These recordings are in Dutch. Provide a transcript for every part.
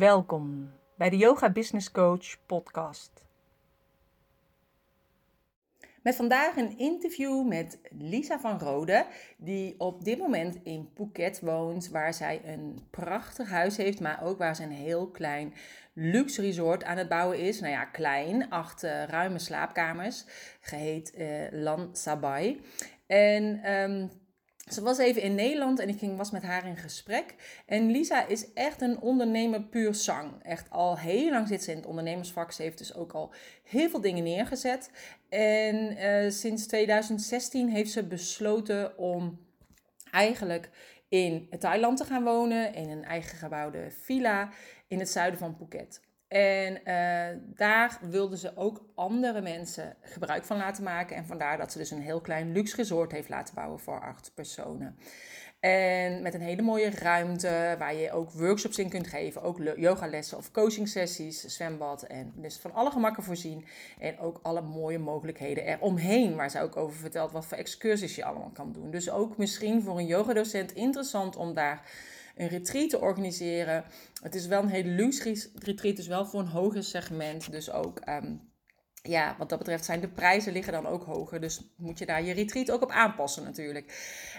Welkom bij de Yoga Business Coach podcast. Met vandaag een interview met Lisa van Rode, die op dit moment in Phuket woont, waar zij een prachtig huis heeft, maar ook waar ze een heel klein luxe resort aan het bouwen is. Nou ja, klein, acht uh, ruime slaapkamers, geheet uh, Lan Sabai. En um, ze was even in Nederland en ik ging, was met haar in gesprek. En Lisa is echt een ondernemer puur zang. Echt al heel lang zit ze in het ondernemersvak. Ze heeft dus ook al heel veel dingen neergezet. En uh, sinds 2016 heeft ze besloten om eigenlijk in Thailand te gaan wonen. In een eigen gebouwde villa in het zuiden van Phuket. En uh, daar wilden ze ook andere mensen gebruik van laten maken. En vandaar dat ze dus een heel klein luxe resort heeft laten bouwen voor acht personen. En met een hele mooie ruimte waar je ook workshops in kunt geven. Ook yogalessen of coaching sessies, zwembad. En dus van alle gemakken voorzien. En ook alle mooie mogelijkheden eromheen. Waar ze ook over vertelt wat voor excursies je allemaal kan doen. Dus ook misschien voor een yogadocent interessant om daar een retreat te organiseren. Het is wel een hele luxe retreat, dus wel voor een hoger segment. Dus ook, um, ja, wat dat betreft zijn de prijzen liggen dan ook hoger. Dus moet je daar je retreat ook op aanpassen natuurlijk.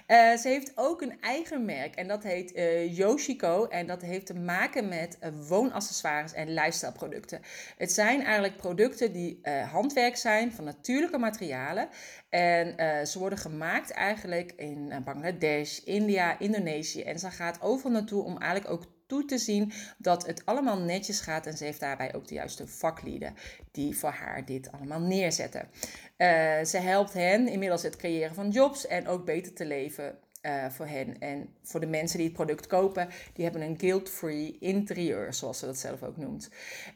Uh, ze heeft ook een eigen merk en dat heet uh, Yoshiko. En dat heeft te maken met uh, woonaccessoires en lifestyle producten. Het zijn eigenlijk producten die handwerk zijn van natuurlijke materialen. En ze worden gemaakt eigenlijk in Bangladesh, India, Indonesië. En ze gaat overal naartoe om eigenlijk ook toe te zien dat het allemaal netjes gaat. En ze heeft daarbij ook de juiste vaklieden die voor haar dit allemaal neerzetten. Uh, ze helpt hen inmiddels het creëren van jobs en ook beter te leven uh, voor hen. En voor de mensen die het product kopen, die hebben een guilt-free interieur, zoals ze dat zelf ook noemt.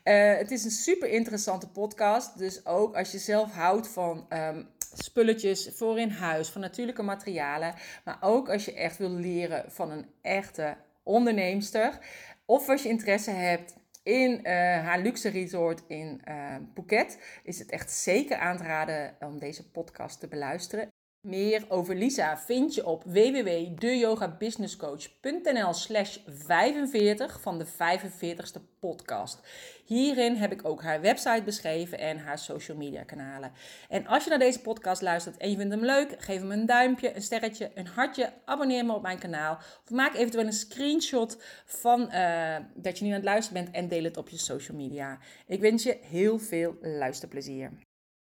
Uh, het is een super interessante podcast. Dus ook als je zelf houdt van um, spulletjes voor in huis, van natuurlijke materialen. Maar ook als je echt wil leren van een echte onderneemster. Of als je interesse hebt in uh, haar luxe resort in uh, Phuket, is het echt zeker aan te raden om deze podcast te beluisteren. Meer over Lisa vind je op www.deyogabusinesscoach.nl slash 45 van de 45ste podcast. Hierin heb ik ook haar website beschreven en haar social media kanalen. En als je naar deze podcast luistert en je vindt hem leuk, geef hem een duimpje, een sterretje, een hartje, abonneer me op mijn kanaal. Of maak eventueel een screenshot van uh, dat je nu aan het luisteren bent en deel het op je social media. Ik wens je heel veel luisterplezier.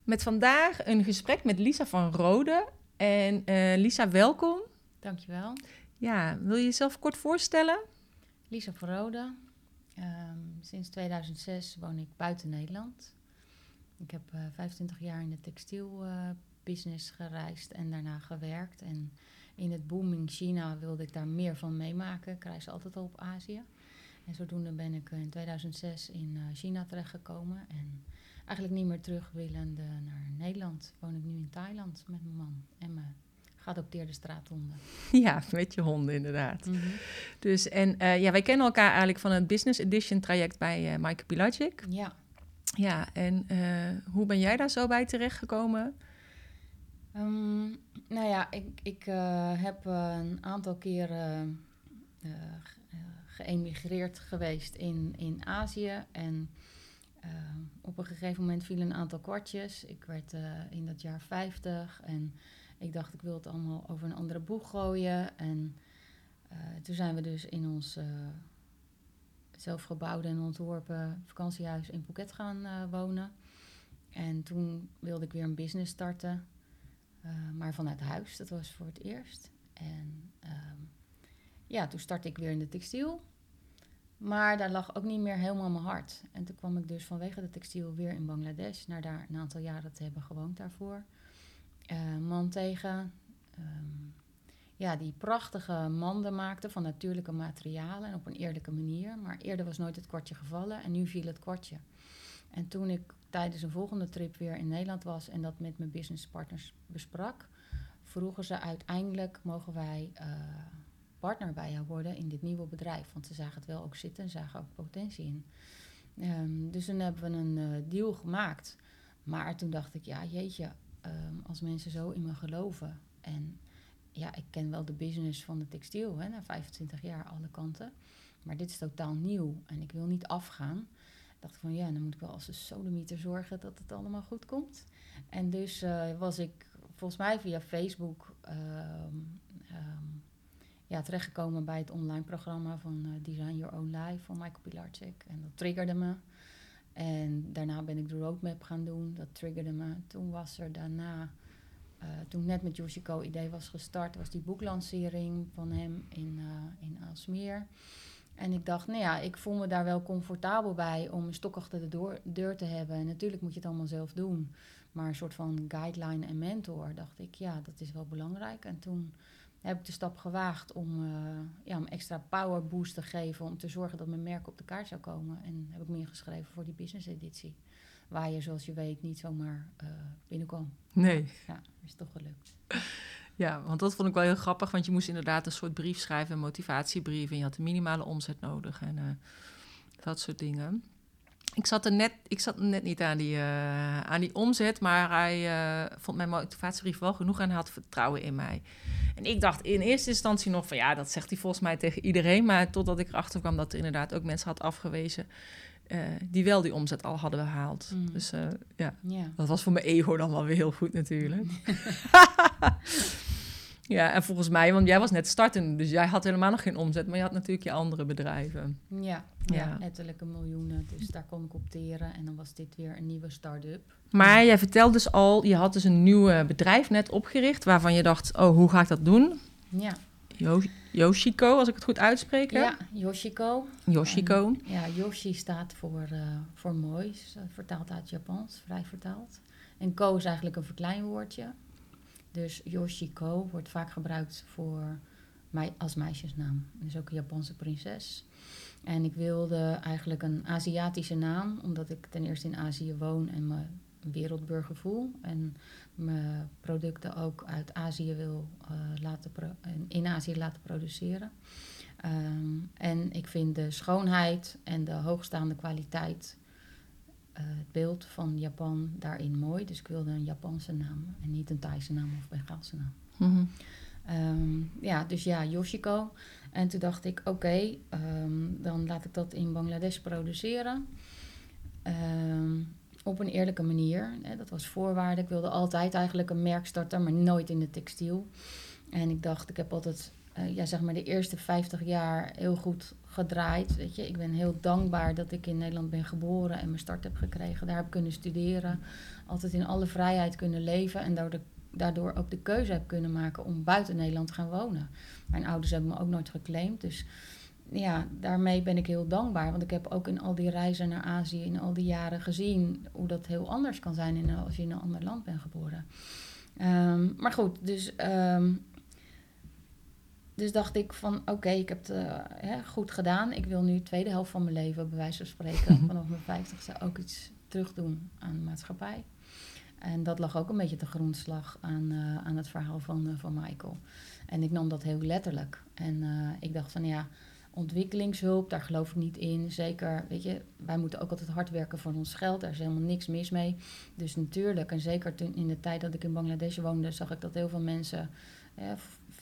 Met vandaag een gesprek met Lisa van Rode. En uh, Lisa, welkom. Dankjewel. Ja, wil je jezelf kort voorstellen? Lisa Verrode. Um, sinds 2006 woon ik buiten Nederland. Ik heb uh, 25 jaar in de textielbusiness uh, gereisd en daarna gewerkt. En in het booming China wilde ik daar meer van meemaken. Ik reis altijd al op Azië. En zodoende ben ik in 2006 in China terechtgekomen. En eigenlijk niet meer terug willende naar Nederland. Woon ik nu in Thailand met mijn man en mijn geadopteerde straathonden. Ja, met je honden inderdaad. Mm -hmm. Dus en uh, ja, wij kennen elkaar eigenlijk van het Business Edition traject bij uh, Mike Pilagic. Ja. Ja, en uh, hoe ben jij daar zo bij terechtgekomen? Um, nou ja, ik, ik heb een aantal keren geëmigreerd geweest in, in Azië en uh, op een gegeven moment vielen een aantal kwartjes. Ik werd uh, in dat jaar 50 en ik dacht ik wil het allemaal over een andere boeg gooien. En uh, toen zijn we dus in ons zelfgebouwde en ontworpen vakantiehuis in Phuket gaan wonen. En toen wilde ik weer een business starten, maar vanuit huis. Dat was voor het eerst. En ehm, ja, toen startte ik weer in de textiel. Maar daar lag ook niet meer helemaal mijn hart. En toen kwam ik dus vanwege de textiel weer in Bangladesh, naar daar een aantal jaren te hebben gewoond daarvoor. Uh, man tegen, um, ja, die prachtige manden maakte van natuurlijke materialen en op een eerlijke manier. Maar eerder was nooit het kwartje gevallen en nu viel het kwartje. En toen ik tijdens een volgende trip weer in Nederland was en dat met mijn businesspartners besprak, vroegen ze uiteindelijk: mogen wij. Uh, partner bij jou worden in dit nieuwe bedrijf. Want ze zagen het wel ook zitten en zagen ook potentie in. Um, dus toen hebben we een uh, deal gemaakt. Maar toen dacht ik, ja jeetje, um, als mensen zo in me geloven. En ja, ik ken wel de business van de textiel, hè, na 25 jaar alle kanten. maar dit is totaal nieuw en ik wil niet afgaan. dacht ik van ja, dan moet ik wel als een sodemieter zorgen dat het allemaal goed komt. En dus uh, was ik volgens mij via Facebook um, ja, terechtgekomen bij het online programma van uh, Design Your Own Life van Michael Pilarczyk. En dat triggerde me. En daarna ben ik de roadmap gaan doen. Dat triggerde me. Toen was er daarna, uh, toen net met Yoshiko idee was gestart, was die boeklancering van hem in, uh, in Aalsmeer. En ik dacht, nou ja, ik voel me daar wel comfortabel bij om een stok achter de door, deur te hebben. En natuurlijk moet je het allemaal zelf doen. Maar een soort van guideline en mentor, dacht ik, ja, dat is wel belangrijk. En toen heb ik de stap gewaagd om, uh, ja, om extra power boost te geven. Om te zorgen dat mijn merk op de kaart zou komen. En heb ik me ingeschreven voor die business editie. Waar je, zoals je weet, niet zomaar uh, binnenkwam. Nee. Ja, is toch gelukt. Ja, want dat vond ik wel heel grappig. Want je moest inderdaad een soort brief schrijven, een motivatiebrief. En je had een minimale omzet nodig en uh, dat soort dingen. Ik zat er net, ik zat net niet aan die, aan die omzet, maar hij vond mijn motivatiebrief wel genoeg en hij had vertrouwen in mij. En ik dacht in eerste instantie nog van ja, dat zegt hij volgens mij tegen iedereen. Maar totdat ik erachter kwam dat er inderdaad ook mensen had afgewezen uh, die wel die omzet al hadden behaald. Mm. Dus ja, yeah. dat was voor mijn ego dan wel weer heel goed natuurlijk. Ja, en volgens mij, want jij was net startende, dus jij had helemaal nog geen omzet, maar je had natuurlijk je andere bedrijven. Ja, ja. ettelijke miljoenen, dus daar kon ik opteren en dan was dit weer een nieuwe start-up. Maar jij vertelde dus al, je had dus een nieuw bedrijf net opgericht, waarvan je dacht, oh, hoe ga ik dat doen? Ja. Yo Yoshiko, als ik het goed uitspreek. Ja, Yoshiko. Yoshiko. En, ja, Yoshi staat voor, uh, voor mooi, uh, vertaald uit Japans, vrij vertaald. En ko is eigenlijk een verkleinwoordje. Dus Yoshiko wordt vaak gebruikt voor mij als meisjesnaam. Is ook een Japanse prinses. En ik wilde eigenlijk een Aziatische naam, omdat ik ten eerste in Azië woon en me wereldburger voel. En mijn producten ook uit Azië wil uh, laten in Azië laten produceren. Um, en ik vind de schoonheid en de hoogstaande kwaliteit het beeld van Japan daarin mooi. Dus ik wilde een Japanse naam en niet een Thaise naam of Bengaalse naam. Mm -hmm. um, ja, dus ja, Yoshiko. En toen dacht ik, oké, okay, um, dan laat ik dat in Bangladesh produceren. Um, op een eerlijke manier. Hè, dat was voorwaarde. Ik wilde altijd eigenlijk een merk starten, maar nooit in de textiel. En ik dacht, ik heb altijd, uh, ja, zeg maar, de eerste 50 jaar heel goed gedraaid. Weet je, ik ben heel dankbaar dat ik in Nederland ben geboren en mijn start heb gekregen. Daar heb kunnen studeren. Altijd in alle vrijheid kunnen leven en daardoor, daardoor ook de keuze heb kunnen maken om buiten Nederland te gaan wonen. Mijn ouders hebben me ook nooit geclaimd. Dus ja, daarmee ben ik heel dankbaar. Want ik heb ook in al die reizen naar Azië, in al die jaren gezien hoe dat heel anders kan zijn in, als je in een ander land bent geboren. Um, maar goed, dus um, dus dacht ik van oké, okay, ik heb het uh, hè, goed gedaan. Ik wil nu de tweede helft van mijn leven, bij wijze van spreken, vanaf mijn vijftigste ook iets terugdoen aan de maatschappij. En dat lag ook een beetje de grondslag aan, uh, aan het verhaal van, uh, van Michael. En ik nam dat heel letterlijk. En ik dacht van ja, ontwikkelingshulp, daar geloof ik niet in. Zeker, weet je, wij moeten ook altijd hard werken voor ons geld. Daar is helemaal niks mis mee. Dus natuurlijk, en zeker toen in de tijd dat ik in Bangladesh woonde, zag ik dat heel veel mensen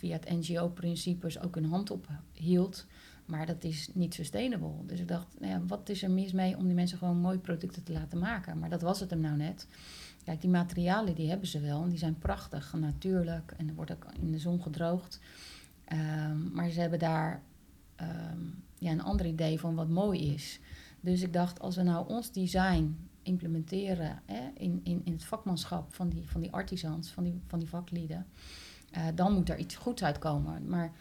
via het NGO-principes ook een hand op hield. Maar dat is niet sustainable. Dus ik dacht, nou ja, wat is er mis mee om die mensen gewoon mooie producten te laten maken? Maar dat was het hem nou net. Kijk, die materialen die hebben ze wel en die zijn prachtig, natuurlijk. En er wordt ook in de zon gedroogd. Um, maar ze hebben daar um, ja, een ander idee van wat mooi is. Dus ik dacht, als we nou ons design implementeren hè, in, in, in het vakmanschap van die, van die artisans, van die, van die vaklieden uh, dan moet er iets goeds uitkomen. Maar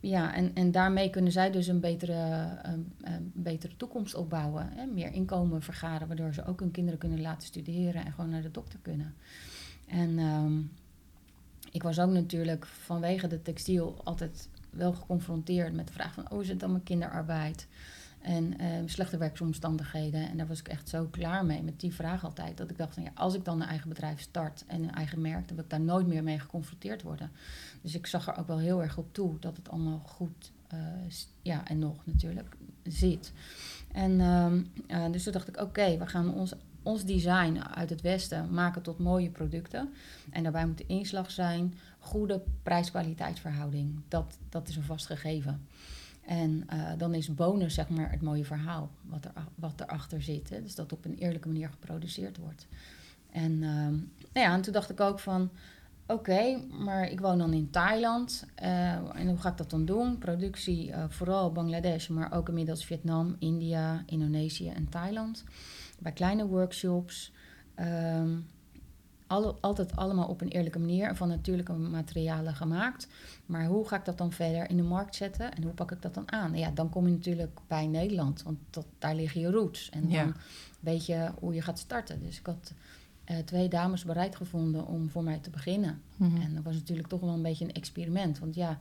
ja, en, en daarmee kunnen zij dus een betere, een, een betere toekomst opbouwen. Hè? Meer inkomen vergaren, waardoor ze ook hun kinderen kunnen laten studeren en gewoon naar de dokter kunnen. En um, ik was ook natuurlijk vanwege de textiel altijd wel geconfronteerd met de vraag van... oh, is het dan mijn kinderarbeid? En uh, slechte werksomstandigheden. En daar was ik echt zo klaar mee met die vraag altijd. Dat ik dacht ja, als ik dan een eigen bedrijf start en een eigen merk, dan wil ik daar nooit meer mee geconfronteerd worden. Dus ik zag er ook wel heel erg op toe dat het allemaal goed, uh, ja, en nog natuurlijk, zit. En uh, uh, dus toen dacht ik, oké, we gaan ons, ons design uit het Westen maken tot mooie producten. En daarbij moet de inslag zijn, goede prijs-kwaliteitsverhouding. Dat, dat is een vast gegeven. En uh, dan is bonus zeg maar het mooie verhaal wat, er, wat erachter zit. Hè? Dus dat op een eerlijke manier geproduceerd wordt. En, uh, nou ja, en toen dacht ik ook van... Oké, maar ik woon dan in Thailand. Uh, en hoe ga ik dat dan doen? Productie uh, vooral Bangladesh, maar ook inmiddels Vietnam, India, Indonesië en Thailand. Bij kleine workshops. Um, alle, altijd allemaal op een eerlijke manier en van natuurlijke materialen gemaakt. Maar hoe ga ik dat dan verder in de markt zetten en hoe pak ik dat dan aan? Ja, dan kom je natuurlijk bij Nederland, want dat, daar liggen je roots. En dan weet je hoe je gaat starten. Dus ik had uh, twee dames bereid gevonden om voor mij te beginnen. Mhm. En dat was natuurlijk toch wel een beetje een experiment. Want ja,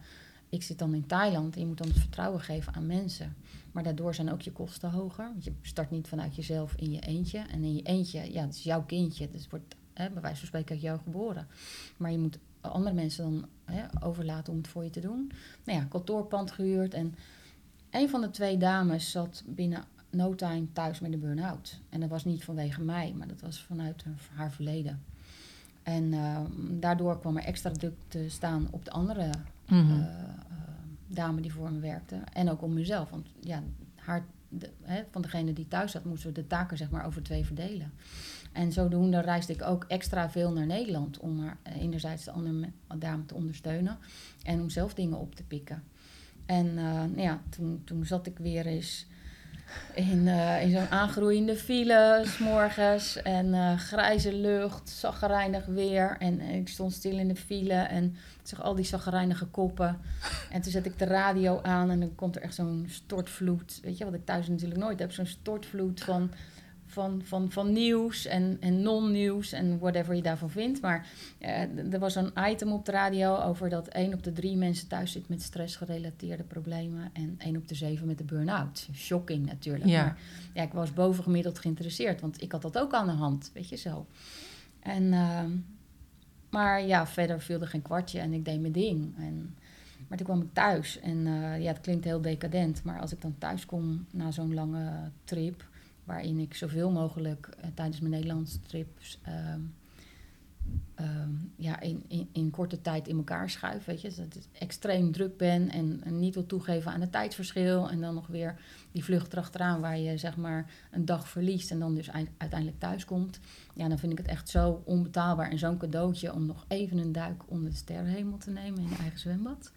ik zit dan in Thailand en je moet dan het vertrouwen geven aan mensen. Maar daardoor zijn ook je kosten hoger. Want je start niet vanuit jezelf in je eentje. En in je eentje, ja, het is jouw kindje. Dus het wordt hè, bij wijze van spreken uit jou geboren. Maar je moet andere mensen dan hè, overlaten om het voor je te doen. Nou ja, kantoorpand gehuurd. En een van de twee dames zat binnen no time thuis met een burn-out. En dat was niet vanwege mij, maar dat was vanuit haar verleden. En uh, daardoor kwam er extra druk te staan op de andere uh, uh, dame die voor me werkte. En ook om mezelf. Want ja, haar, van degene die thuis zat, moesten we de taken zeg maar over twee verdelen. En zodoende reisde ik ook extra veel naar Nederland om haar eh, enerzijds de andere dame te ondersteunen en om zelf dingen op te pikken. En uh, nou ja, toen, toen zat ik weer eens in, uh, in zo'n aangroeiende file, s morgens. En uh, grijze lucht, zaggerijnig weer. En, en, ik stond stil in de file en ik zag al die zaggerijnige koppen. En toen zet ik de radio aan en dan komt er echt zo'n stortvloed. Weet je, wat ik thuis natuurlijk nooit heb. Zo'n stortvloed van, van, van, van nieuws en, en non-nieuws en whatever je daarvan vindt. Maar uh, er was een item op de radio over dat één op de drie mensen thuis zit met stressgerelateerde problemen. En één op de zeven met de burn-out. Shocking natuurlijk. Ja. Maar ja, ik was bovengemiddeld geïnteresseerd, want ik had dat ook aan de hand, weet je zo. En, uh, maar ja, verder viel er geen kwartje en ik deed mijn ding. En, maar toen kwam ik thuis en uh, ja, het klinkt heel decadent, maar als ik dan thuis kom na zo'n lange trip, waarin ik zoveel mogelijk uh, tijdens mijn Nederlandse trips uh, ja, in, in, in, korte tijd in elkaar schuif. Weet je? Dus dat ik extreem druk ben en, en, niet wil toegeven aan het tijdsverschil. En dan nog weer die vlucht erachteraan waar je zeg maar een dag verliest en dan dus uiteindelijk thuis komt. Ja, dan vind ik het echt zo onbetaalbaar en zo'n cadeautje om nog even een duik onder de sterrenhemel te nemen in je eigen zwembad.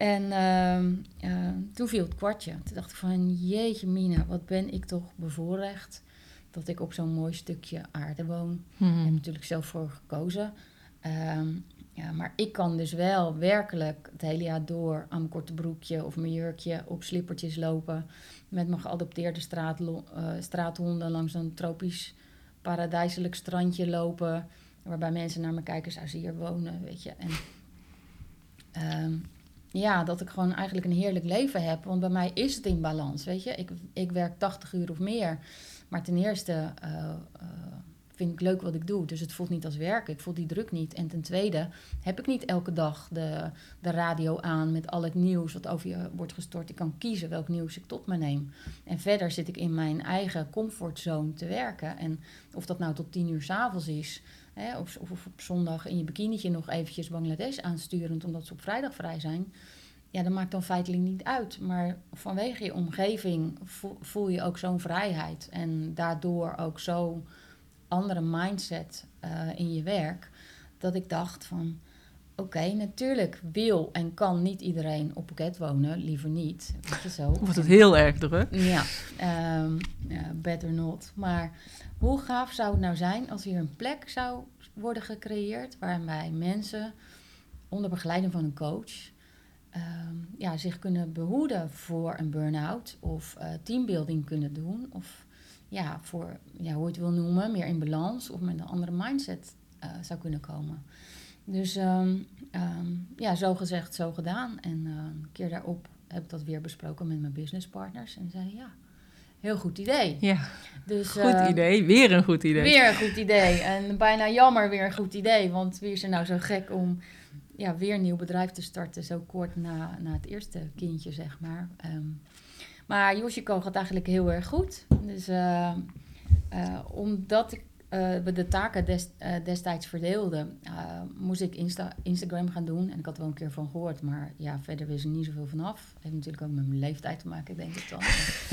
En uh, uh, toen viel het kwartje. Toen dacht ik van, jeetje mina, wat ben ik toch bevoorrecht dat ik op zo'n mooi stukje aarde woon. Mhm. Mm. Ik heb natuurlijk zelf voor gekozen. Um, ja, maar ik kan dus wel werkelijk het hele jaar door aan mijn korte broekje of mijn jurkje op slippertjes lopen. Met mijn geadopteerde straat, uh, straathonden langs een tropisch paradijselijk strandje lopen. Waarbij mensen naar me kijken, zou ze hier wonen, weet je. En, um, ja, dat ik gewoon eigenlijk een heerlijk leven heb. Want bij mij is het in balans, weet je. Ik, ik werk 80 uur of meer. Maar ten eerste uh, uh, vind ik leuk wat ik doe. Dus het voelt niet als werken. Ik voel die druk niet. En ten tweede heb ik niet elke dag de, de radio aan... met al het nieuws wat over je wordt gestort. Ik kan kiezen welk nieuws ik tot me neem. En verder zit ik in mijn eigen comfortzone te werken. En of dat nou tot tien uur s'avonds is... Of, of, op zondag in je bikinietje nog eventjes Bangladesh aansturend... omdat ze op vrijdag vrij zijn... Ja, dat maakt dan feitelijk niet uit. Maar vanwege je omgeving voel je ook zo'n vrijheid. En daardoor ook zo'n andere mindset uh, in je werk. Dat ik dacht van... Oké, okay, natuurlijk wil en kan niet iedereen op Phuket wonen. Liever niet. Weet je zo. Wordt het heel erg druk. Ja, um, ja, better not. Maar hoe gaaf zou het nou zijn als hier een plek zou worden gecreëerd... waarbij mensen onder begeleiding van een coach... Um, ja, zich kunnen behoeden voor een burn-out of uh, teambuilding kunnen doen. Of ja, voor ja, hoe je het wil noemen, meer in balans of met een andere mindset uh, zou kunnen komen. Dus um, um, ja, zo gezegd, zo gedaan. En uh, een keer daarop heb ik dat weer besproken met mijn businesspartners. En zei ja, heel goed idee. Ja, dus, goed uh, idee. Weer een goed idee. Weer een goed idee. En bijna jammer weer een goed idee. Want wie is er nou zo gek om ja, weer een nieuw bedrijf te starten, zo kort na, na het eerste kindje, zeg maar. Um, maar Yoshiko gaat eigenlijk heel erg goed. Dus uh, omdat ik eh, we de taken des, eh, destijds verdeelden, eh, moest ik Insta Instagram gaan doen. En ik had er wel een keer van gehoord, maar ja, verder wist er niet zoveel vanaf. Heeft natuurlijk ook met mijn leeftijd te maken, denk ik dan.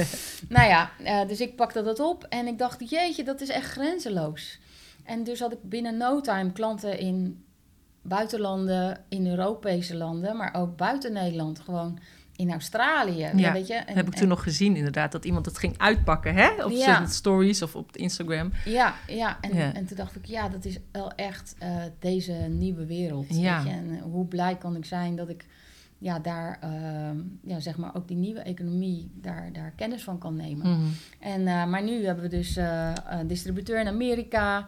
nou ja, dus ik pakte dat op en ik dacht, jeetje, dat is echt grenzeloos. En dus had ik binnen no time klanten in buitenlanden, in Europese landen, maar ook buiten Nederland. Gewoon in Australië, Ja, weet je. En, heb ik en- toen nog gezien, inderdaad, dat iemand het ging uitpakken, hè? Op Ja. zijn stories of op Instagram. Ja, ja. En, Ja. en toen dacht ik, ja, dat is wel echt eh, deze nieuwe wereld. Ja. Weet je? En eh, hoe blij kan ik zijn dat ik ja, daar, ehm, ja, zeg maar, ook die nieuwe economie, daar, daar kennis van kan nemen. Mhm. En, eh, maar nu hebben we dus een distributeur in Amerika,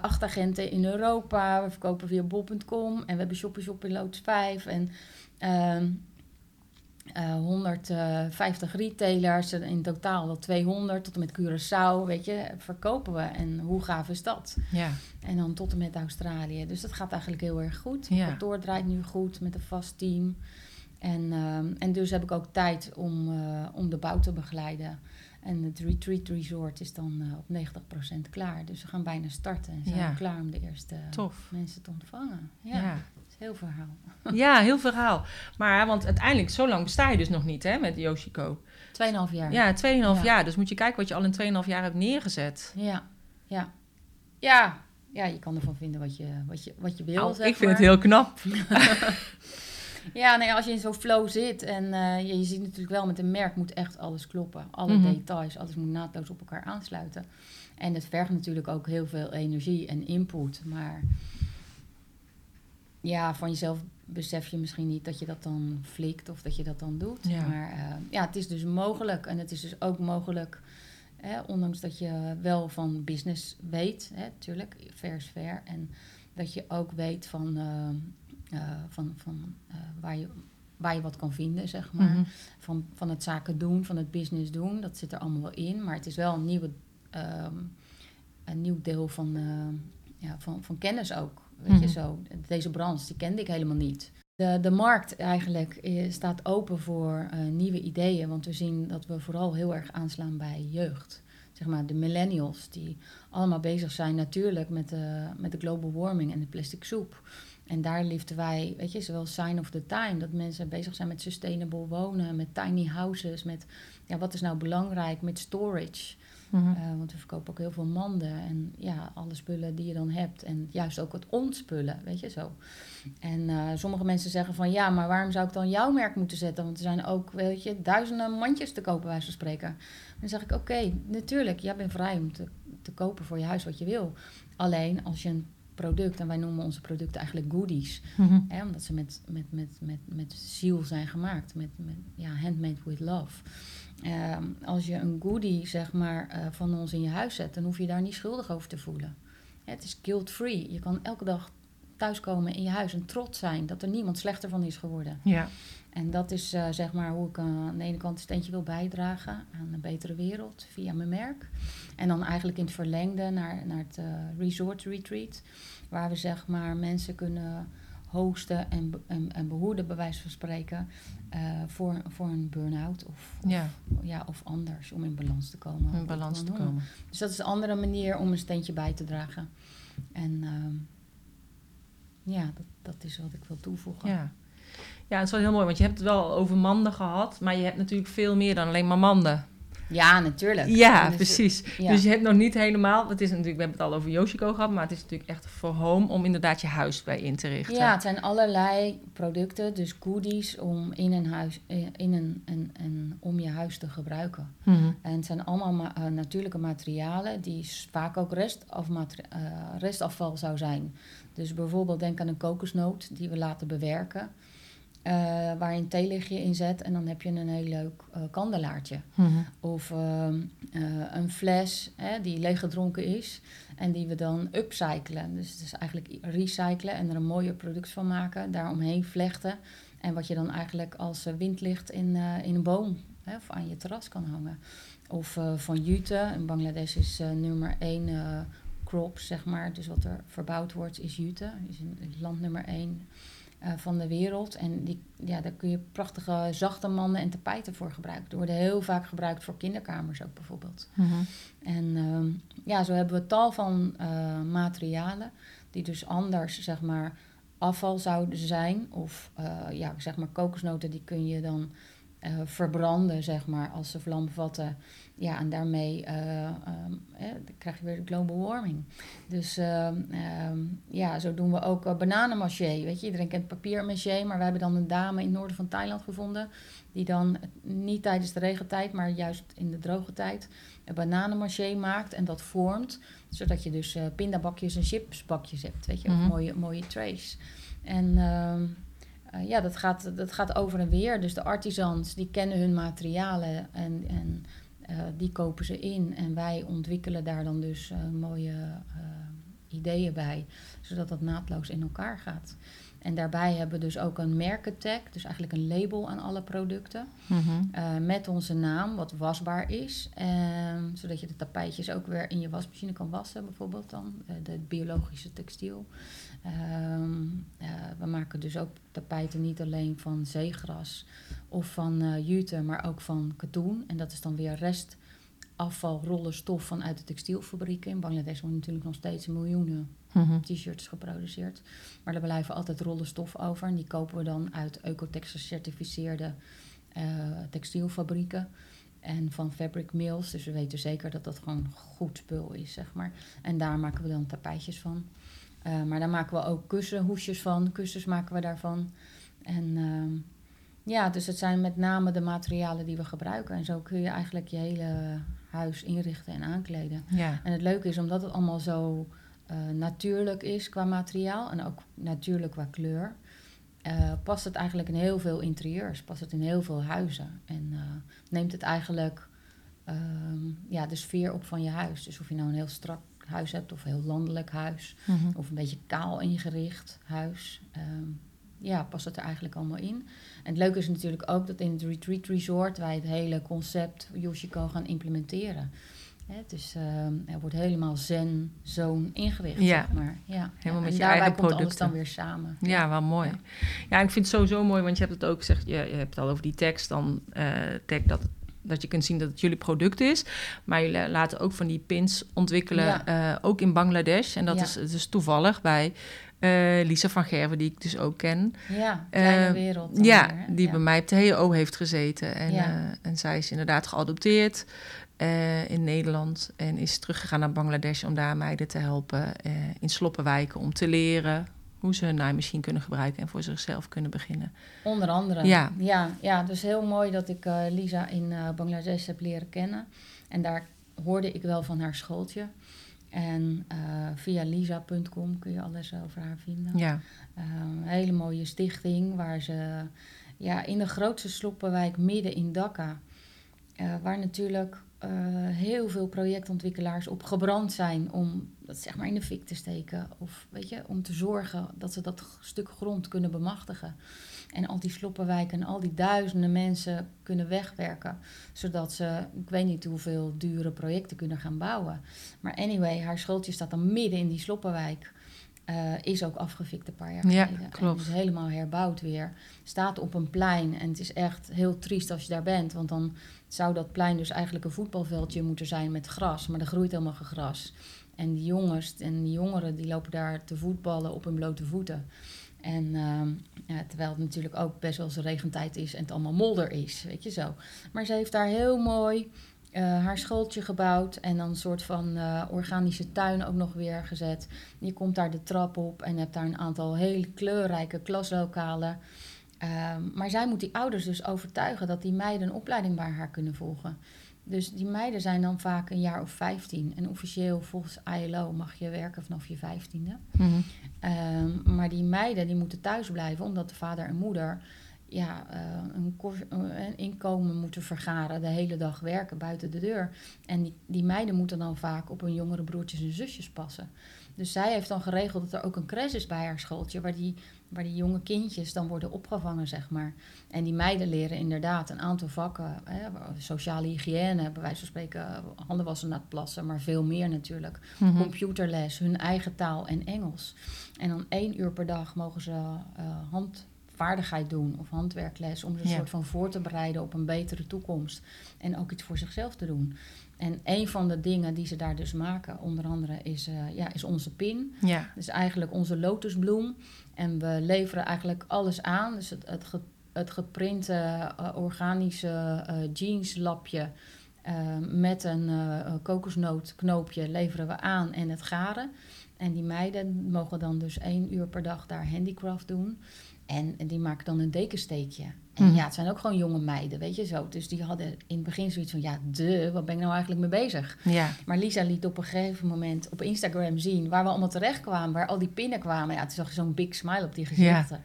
acht agenten in Europa. We verkopen via bol.com en we hebben Shopper Shop in Loods 5 en ehm, eh, 150 retailers. In totaal wel 200 tot en met Curaçao, weet je, verkopen we. En hoe gaaf is dat? Ja, En dan tot en met Australië. Dus dat gaat eigenlijk heel erg goed. Ja. Het kantoor draait nu goed met een vast team. En, ehm, en dus heb ik ook tijd om, eh, om de bouw te begeleiden. En het retreat resort is dan eh, op 90% klaar. Dus we gaan bijna starten en zijn Ja. klaar om de eerste tof. mensen te ontvangen. Ja, Ja. Heel verhaal. ja, heel verhaal. Maar, want uiteindelijk, zo lang besta je dus nog niet, hè, met Yoshiko. Tweeënhalf jaar. Ja, 2,5 Ja. jaar. Dus moet je kijken wat je al in 2,5 jaar hebt neergezet. Ja, ja. Ja, ja je kan ervan vinden wat je, wat je, wat je wil. Zeg ik vind maar. het heel knap. Ja, nee, als je in zo'n flow zit en eh, je, je ziet natuurlijk wel met een merk moet echt alles kloppen. Alle Mhm. details, alles moet naadloos op elkaar aansluiten. En het vergt natuurlijk ook heel veel energie en input. Maar ja, van jezelf besef je misschien niet dat je dat dan flikt of dat je dat dan doet. Ja. Maar eh, ja, het is dus mogelijk. En het is dus ook mogelijk, hè, ondanks dat je wel van business weet, hè, tuurlijk, fair is fair. En dat je ook weet van, eh, eh, van, van waar, je, waar je wat kan vinden, zeg maar. Mhm. Van, van het zaken doen, van het business doen. Dat zit er allemaal wel in. Maar het is wel een, nieuwe, ehm, een nieuw deel van, ja, van, van kennis ook. Weet je Mhm. zo. Deze branche, die kende ik helemaal niet. De, de markt eigenlijk staat open voor eh, nieuwe ideeën. Want we zien dat we vooral heel erg aanslaan bij jeugd. Zeg maar de millennials die allemaal bezig zijn natuurlijk met de, met de global warming en de plastic soep. En daar liefden wij, weet je, zowel sign of the time, dat mensen bezig zijn met sustainable wonen, met tiny houses, met ja, wat is nou belangrijk, met storage. Mhm. Eh, want we verkopen ook heel veel manden en ja, alle spullen die je dan hebt. En juist ook het ontspullen, weet je zo. En eh, sommige mensen zeggen van ja, maar waarom zou ik dan jouw merk moeten zetten? Want er zijn ook, weet je, duizenden mandjes te kopen, bij van spreken. Dan zeg ik oké, natuurlijk, jij bent vrij om te, te kopen voor je huis wat je wil. Alleen als je een product, en wij noemen onze producten eigenlijk goodies. Mhm. Hè, omdat ze met, met, met, met, met ziel zijn gemaakt. Met, met ja, handmade with love. Ehm, als je een goodie zeg maar, eh, van ons in je huis zet, dan hoef je daar niet schuldig over te voelen. Het is guilt-free. Je kan elke dag thuiskomen in je huis en trots zijn dat er niemand slechter van is geworden. Ja. En dat is eh, zeg maar hoe ik eh, aan de ene kant een steentje wil bijdragen aan een betere wereld via mijn merk. En dan eigenlijk in het verlengde naar, naar het resort retreat, waar we zeg maar mensen kunnen hosten en, en, en behoeden, bij wijze van spreken, eh, voor, voor een burn-out of, ja, ja, of anders, om in balans te komen. in balans te komen. Dus dat is een andere manier om een steentje bij te dragen. En ehm, ja, dat, dat is wat ik wil toevoegen. Ja. ja, het is wel heel mooi, want je hebt het wel over manden gehad, maar je hebt natuurlijk veel meer dan alleen maar manden. Ja, natuurlijk. Ja, Dus, precies. ja. Dus je hebt nog niet helemaal, het is natuurlijk, we hebben het al over Yoshiko gehad, maar het is natuurlijk echt voor home om inderdaad je huis bij in te richten. Ja, het zijn allerlei producten, dus goodies om in een huis, in een, en, en om je huis te gebruiken. Mhm. En het zijn allemaal ma- eh, natuurlijke materialen die vaak ook restafmater- eh, restafval zou zijn. Dus bijvoorbeeld denk aan een kokosnoot die we laten bewerken. Eh, waar je een theelichtje in zet en dan heb je een heel leuk eh, kandelaartje. Mhm. Of ehm, eh, een fles hè, die leeggedronken is en die we dan upcyclen. Dus het is eigenlijk recyclen en er een mooier product van maken, daaromheen vlechten. En wat je dan eigenlijk als windlicht in, in een boom hè, of aan je terras kan hangen. Of van jute. In Bangladesh is nummer één crop, zeg maar. Dus wat er verbouwd wordt is jute. Is in land nummer één eh, van de wereld. En die, ja, daar kun je prachtige zachte manden en tapijten voor gebruiken. Die worden heel vaak gebruikt voor kinderkamers ook bijvoorbeeld. Mhm. En ehm, ja, zo hebben we tal van eh, materialen die dus anders, zeg maar, afval zouden zijn. Of eh, ja, zeg maar kokosnoten, die kun je dan verbranden, zeg maar, als ze vlam bevatten. Ja, en daarmee eh, ehm, eh, dan krijg je weer de global warming. Dus ehm, ehm, ja, zo doen we ook uh, bananenmaché. Weet je, iedereen kent papiermaché, maar we hebben dan een dame in het noorden van Thailand gevonden. Die dan niet tijdens de regentijd, maar juist in de droge tijd een bananenmaché maakt en dat vormt. Zodat je dus uh, pindabakjes en chipsbakjes hebt. Weet je, mm -hmm. mooie, mooie trays. En ja, dat gaat, dat gaat over en weer. Dus de artisans die kennen hun materialen en, en die kopen ze in. En wij ontwikkelen daar dan dus uh, mooie ideeën bij. Zodat dat naadloos in elkaar gaat. En daarbij hebben we dus ook een merkentag, dus eigenlijk een label aan alle producten. Mm -hmm. uh, met onze naam, wat wasbaar is. Um, zodat je de tapijtjes ook weer in je wasmachine kan wassen, bijvoorbeeld dan. Uh, de biologische textiel. Um, uh, we maken dus ook tapijten niet alleen van zeegras of van jute, maar ook van katoen. En dat is dan weer rest afvalrollen stof vanuit de textielfabrieken. In Bangladesh worden natuurlijk nog steeds miljoenen mm-hmm. t-shirts geproduceerd. Maar er blijven altijd rollen stof over. En die kopen we dan uit Ecotex gecertificeerde uh, textielfabrieken. En van fabric mills. Dus we weten zeker dat dat gewoon goed spul is, zeg maar. En daar maken we dan tapijtjes van. Uh, maar daar maken we ook kussenhoesjes van. Kussens maken we daarvan. En uh, ja, dus het zijn met name de materialen die we gebruiken. En zo kun je eigenlijk je hele huis inrichten en aankleden. Ja. En het leuke is, omdat het allemaal zo uh, natuurlijk is qua materiaal en ook natuurlijk qua kleur, uh, past het eigenlijk in heel veel interieurs, past het in heel veel huizen. En uh, neemt het eigenlijk ja, de sfeer op van je huis. Dus of je nou een heel strak huis hebt of een heel landelijk huis, mm-hmm. of een beetje kaal ingericht huis. Um, ja, past het er eigenlijk allemaal in. En het leuke is natuurlijk ook dat in het Retreat Resort wij het hele concept Yoshiko gaan implementeren. Hè, dus uh, er wordt helemaal zen zone ingericht, ja. zeg maar. Ja, helemaal ja. met en je eigen komt producten. alles dan weer samen. Ja, ja. wel mooi. Ja. ik vind het sowieso mooi, want je hebt het ook gezegd, je, je hebt het al over die tekst, dan uh, tag dat dat je kunt zien dat het jullie product is. Maar jullie laten ook van die pins ontwikkelen, ja. uh, ook in Bangladesh. En dat is dus toevallig bij uh, Lisa van Gerven, die ik dus ook ken. Ja, kleine uh, wereld. Ja, weer, die ja. bij mij op de HO heeft gezeten. En, en zij is inderdaad geadopteerd in Nederland. En is teruggegaan naar Bangladesh om daar meiden te helpen in sloppenwijken. Om te leren hoe ze hun naaimachine kunnen gebruiken en voor zichzelf kunnen beginnen. Onder andere. Ja. Ja, ja dus heel mooi dat ik uh, Lisa in Bangladesh heb leren kennen. En daar hoorde ik wel van haar schooltje. En via lisa.com kun je alles over haar vinden. Ja. een hele mooie stichting waar ze ja, in de grootste sloppenwijk midden in Dhaka... waar natuurlijk uh, heel veel projectontwikkelaars op gebrand zijn om dat zeg maar in de fik te steken. Of weet je, om te zorgen dat ze dat stuk grond kunnen bemachtigen. En al die sloppenwijken en al die duizenden mensen kunnen wegwerken. Zodat ze, ik weet niet hoeveel dure projecten kunnen gaan bouwen. Maar anyway, haar schooltje staat dan midden in die sloppenwijk. Uh, is ook afgefikt een paar jaar ja, geleden. Klopt. En is helemaal herbouwd weer. Staat op een plein. En het is echt heel triest als je daar bent. Want dan zou dat plein dus eigenlijk een voetbalveldje moeten zijn met gras. Maar er groeit helemaal geen gras. En die jongens en die jongeren die lopen daar te voetballen op hun blote voeten. En uh, ja, terwijl het natuurlijk ook best wel eens regentijd is en het allemaal modder is, weet je zo. Maar ze heeft daar heel mooi uh, haar schooltje gebouwd en dan een soort van uh, organische tuin ook nog weer gezet. Je komt daar de trap op en hebt daar een aantal hele kleurrijke klaslokalen. Uh, maar zij moet die ouders dus overtuigen dat die meiden een opleiding bij haar kunnen volgen. Dus die meiden zijn dan vaak een jaar of 15. En officieel volgens ILO mag je werken vanaf je vijftiende. Mm-hmm. Um, maar die meiden die moeten thuis blijven omdat de vader en moeder ja, uh, een, een, inkomen moeten vergaren, de hele dag werken buiten de deur. En die, die meiden moeten dan vaak op hun jongere broertjes en zusjes passen. Dus zij heeft dan geregeld dat er ook een crash is bij haar schooltje, waar die, waar die jonge kindjes dan worden opgevangen, zeg maar. En die meiden leren inderdaad een aantal vakken, hè, sociale hygiëne, bij wijze van spreken, handen wassen na het plassen, maar veel meer natuurlijk. Mhm. Computerles, hun eigen taal en Engels. En dan één uur per dag mogen ze eh, handvaardigheid doen of handwerkles om ze een Ja. soort van voor te bereiden op een betere toekomst. En ook iets voor zichzelf te doen. En een van de dingen die ze daar dus maken, onder andere, is, eh, ja, is onze pin. Ja. Dus eigenlijk onze lotusbloem. En we leveren eigenlijk alles aan. Dus het, het, ge- het geprinte eh, organische eh, jeanslapje met een kokosnootknoopje leveren we aan en het garen. En die meiden mogen dan dus één uur per dag daar handicraft doen. En, en die maken dan een dekensteekje. En Mhm. ja, het zijn ook gewoon jonge meiden, weet je zo. Dus die hadden in het begin zoiets van, ja, de, wat ben ik nou eigenlijk mee bezig? Ja. Maar Lisa liet op een gegeven moment op Instagram zien waar we allemaal terecht kwamen, waar al die pinnen kwamen. Ja, toen zag je zo'n big smile op die gezichten.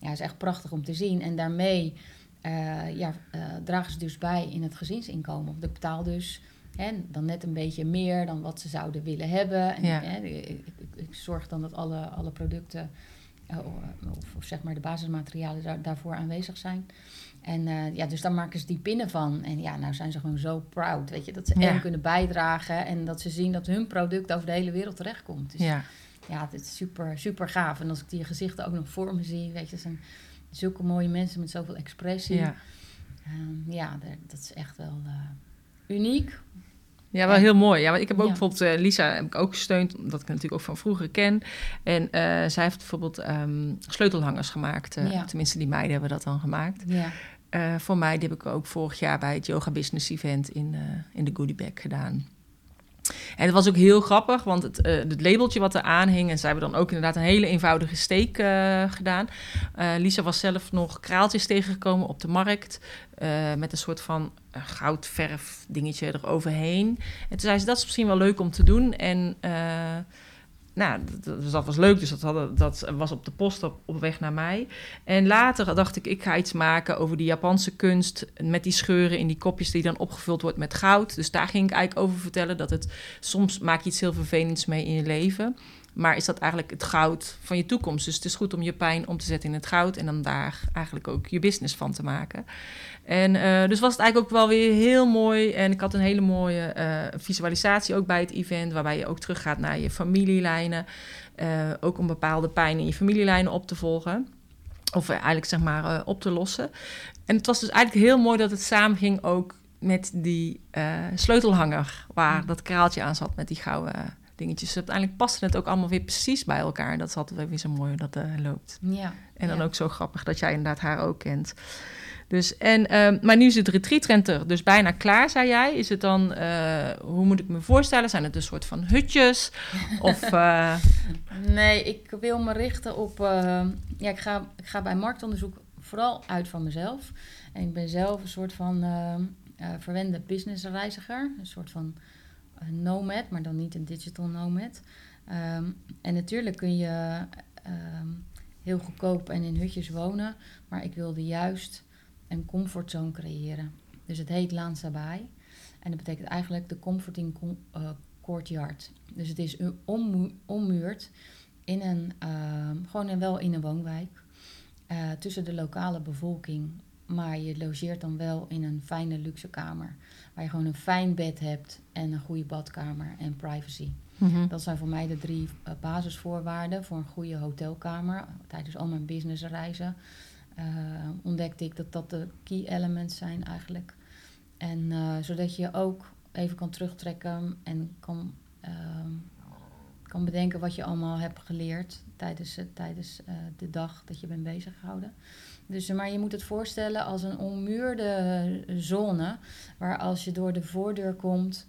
Ja, is echt prachtig om te zien. En daarmee eh, ja, eh, dragen ze dus bij in het gezinsinkomen. Ik betaal dus hè, dan net een beetje meer dan wat ze zouden willen hebben. En, Ja. hè, ik, ik, ik zorg dan dat alle, alle producten, of, of zeg maar de basismaterialen daar, daarvoor aanwezig zijn. En eh, ja, dus daar maken ze die pinnen van. En ja, nou zijn ze gewoon zo proud, weet je. Dat ze Ja. en kunnen bijdragen en dat ze zien dat hun product over de hele wereld terechtkomt. Dus Ja. ja, het is super, super gaaf. En als ik die gezichten ook nog voor me zie, weet je, dat zijn zulke mooie mensen met zoveel expressie. Ja. Ehm, ja, dat is echt wel eh, uniek. Ja, wel heel mooi. Ja, want ik heb ook Ja. bijvoorbeeld eh, Lisa heb ik ook gesteund, omdat ik natuurlijk ook van vroeger ken. En eh, zij heeft bijvoorbeeld ehm, sleutelhangers gemaakt. eh, Ja. Tenminste, die meiden hebben dat dan gemaakt. Ja, voor mij, die heb ik ook vorig jaar bij het Yoga Business Event in, in de Goodie Bag gedaan. En het was ook heel grappig, want het, eh, het labeltje wat er aan hing... en zij hebben dan ook inderdaad een hele eenvoudige steek eh, gedaan. Eh, Lisa was zelf nog kraaltjes tegengekomen op de markt... met een soort van goudverf dingetje eroverheen. En toen zei ze, dat is misschien wel leuk om te doen. En nou, dus dat was leuk. Dus dat, dat was op de post op, op weg naar mij. En later dacht ik, ik ga iets maken over die Japanse kunst... met die scheuren in die kopjes die dan opgevuld wordt met goud. Dus daar ging ik eigenlijk over vertellen... dat het soms maak je iets heel vervelends mee in je leven... Maar is dat eigenlijk het goud van je toekomst? Dus het is goed om je pijn om te zetten in het goud en dan daar eigenlijk ook je business van te maken. En eh, dus was het eigenlijk ook wel weer heel mooi. En ik had een hele mooie eh, visualisatie ook bij het event, waarbij je ook teruggaat naar je familielijnen. Eh, ook om bepaalde pijn in je familielijnen op te volgen. Of eigenlijk zeg maar op te lossen. En het was dus eigenlijk heel mooi dat het samenging ook met die sleutelhanger, waar Mm. dat kraaltje aan zat met die gouden dingetjes. Dus uiteindelijk paste het ook allemaal weer precies bij elkaar. En dat is altijd weer zo mooi dat eh, loopt. ja. En dan ja. ook zo grappig dat jij inderdaad haar ook kent. Dus, en, ehm, maar nu is het retreatrenter dus bijna klaar, zei jij. Is het dan, eh, hoe moet ik me voorstellen? Zijn het een soort van hutjes? Of, eh, Nee, ik wil me richten op... ja, ik ga, ik ga bij marktonderzoek vooral uit van mezelf. En ik ben zelf een soort van verwende businessreiziger. Een soort van nomad, maar dan niet een digital nomad. Ehm, en natuurlijk kun je ehm, heel goedkoop en in hutjes wonen. Maar ik wilde juist een comfortzone creëren. Dus het heet Laan Sabai. En dat betekent eigenlijk de comforting com- eh, courtyard. Dus het is ommuurd in een, ehm, gewoon en wel in een woonwijk. eh, tussen de lokale bevolking. Maar je logeert dan wel in een fijne luxe kamer. Waar je gewoon een fijn bed hebt en een goede badkamer en privacy. mhm. Dat zijn voor mij de drie eh, basisvoorwaarden voor een goede hotelkamer. Tijdens al mijn businessreizen eh, ontdekte ik dat dat de key elements zijn eigenlijk. En eh, zodat je ook even kan terugtrekken en kan, ehm, kan bedenken wat je allemaal hebt geleerd tijdens, tijdens de dag dat je bent bezig gehouden. Dus, maar je moet het voorstellen als een ommuurde zone, waar als je door de voordeur komt,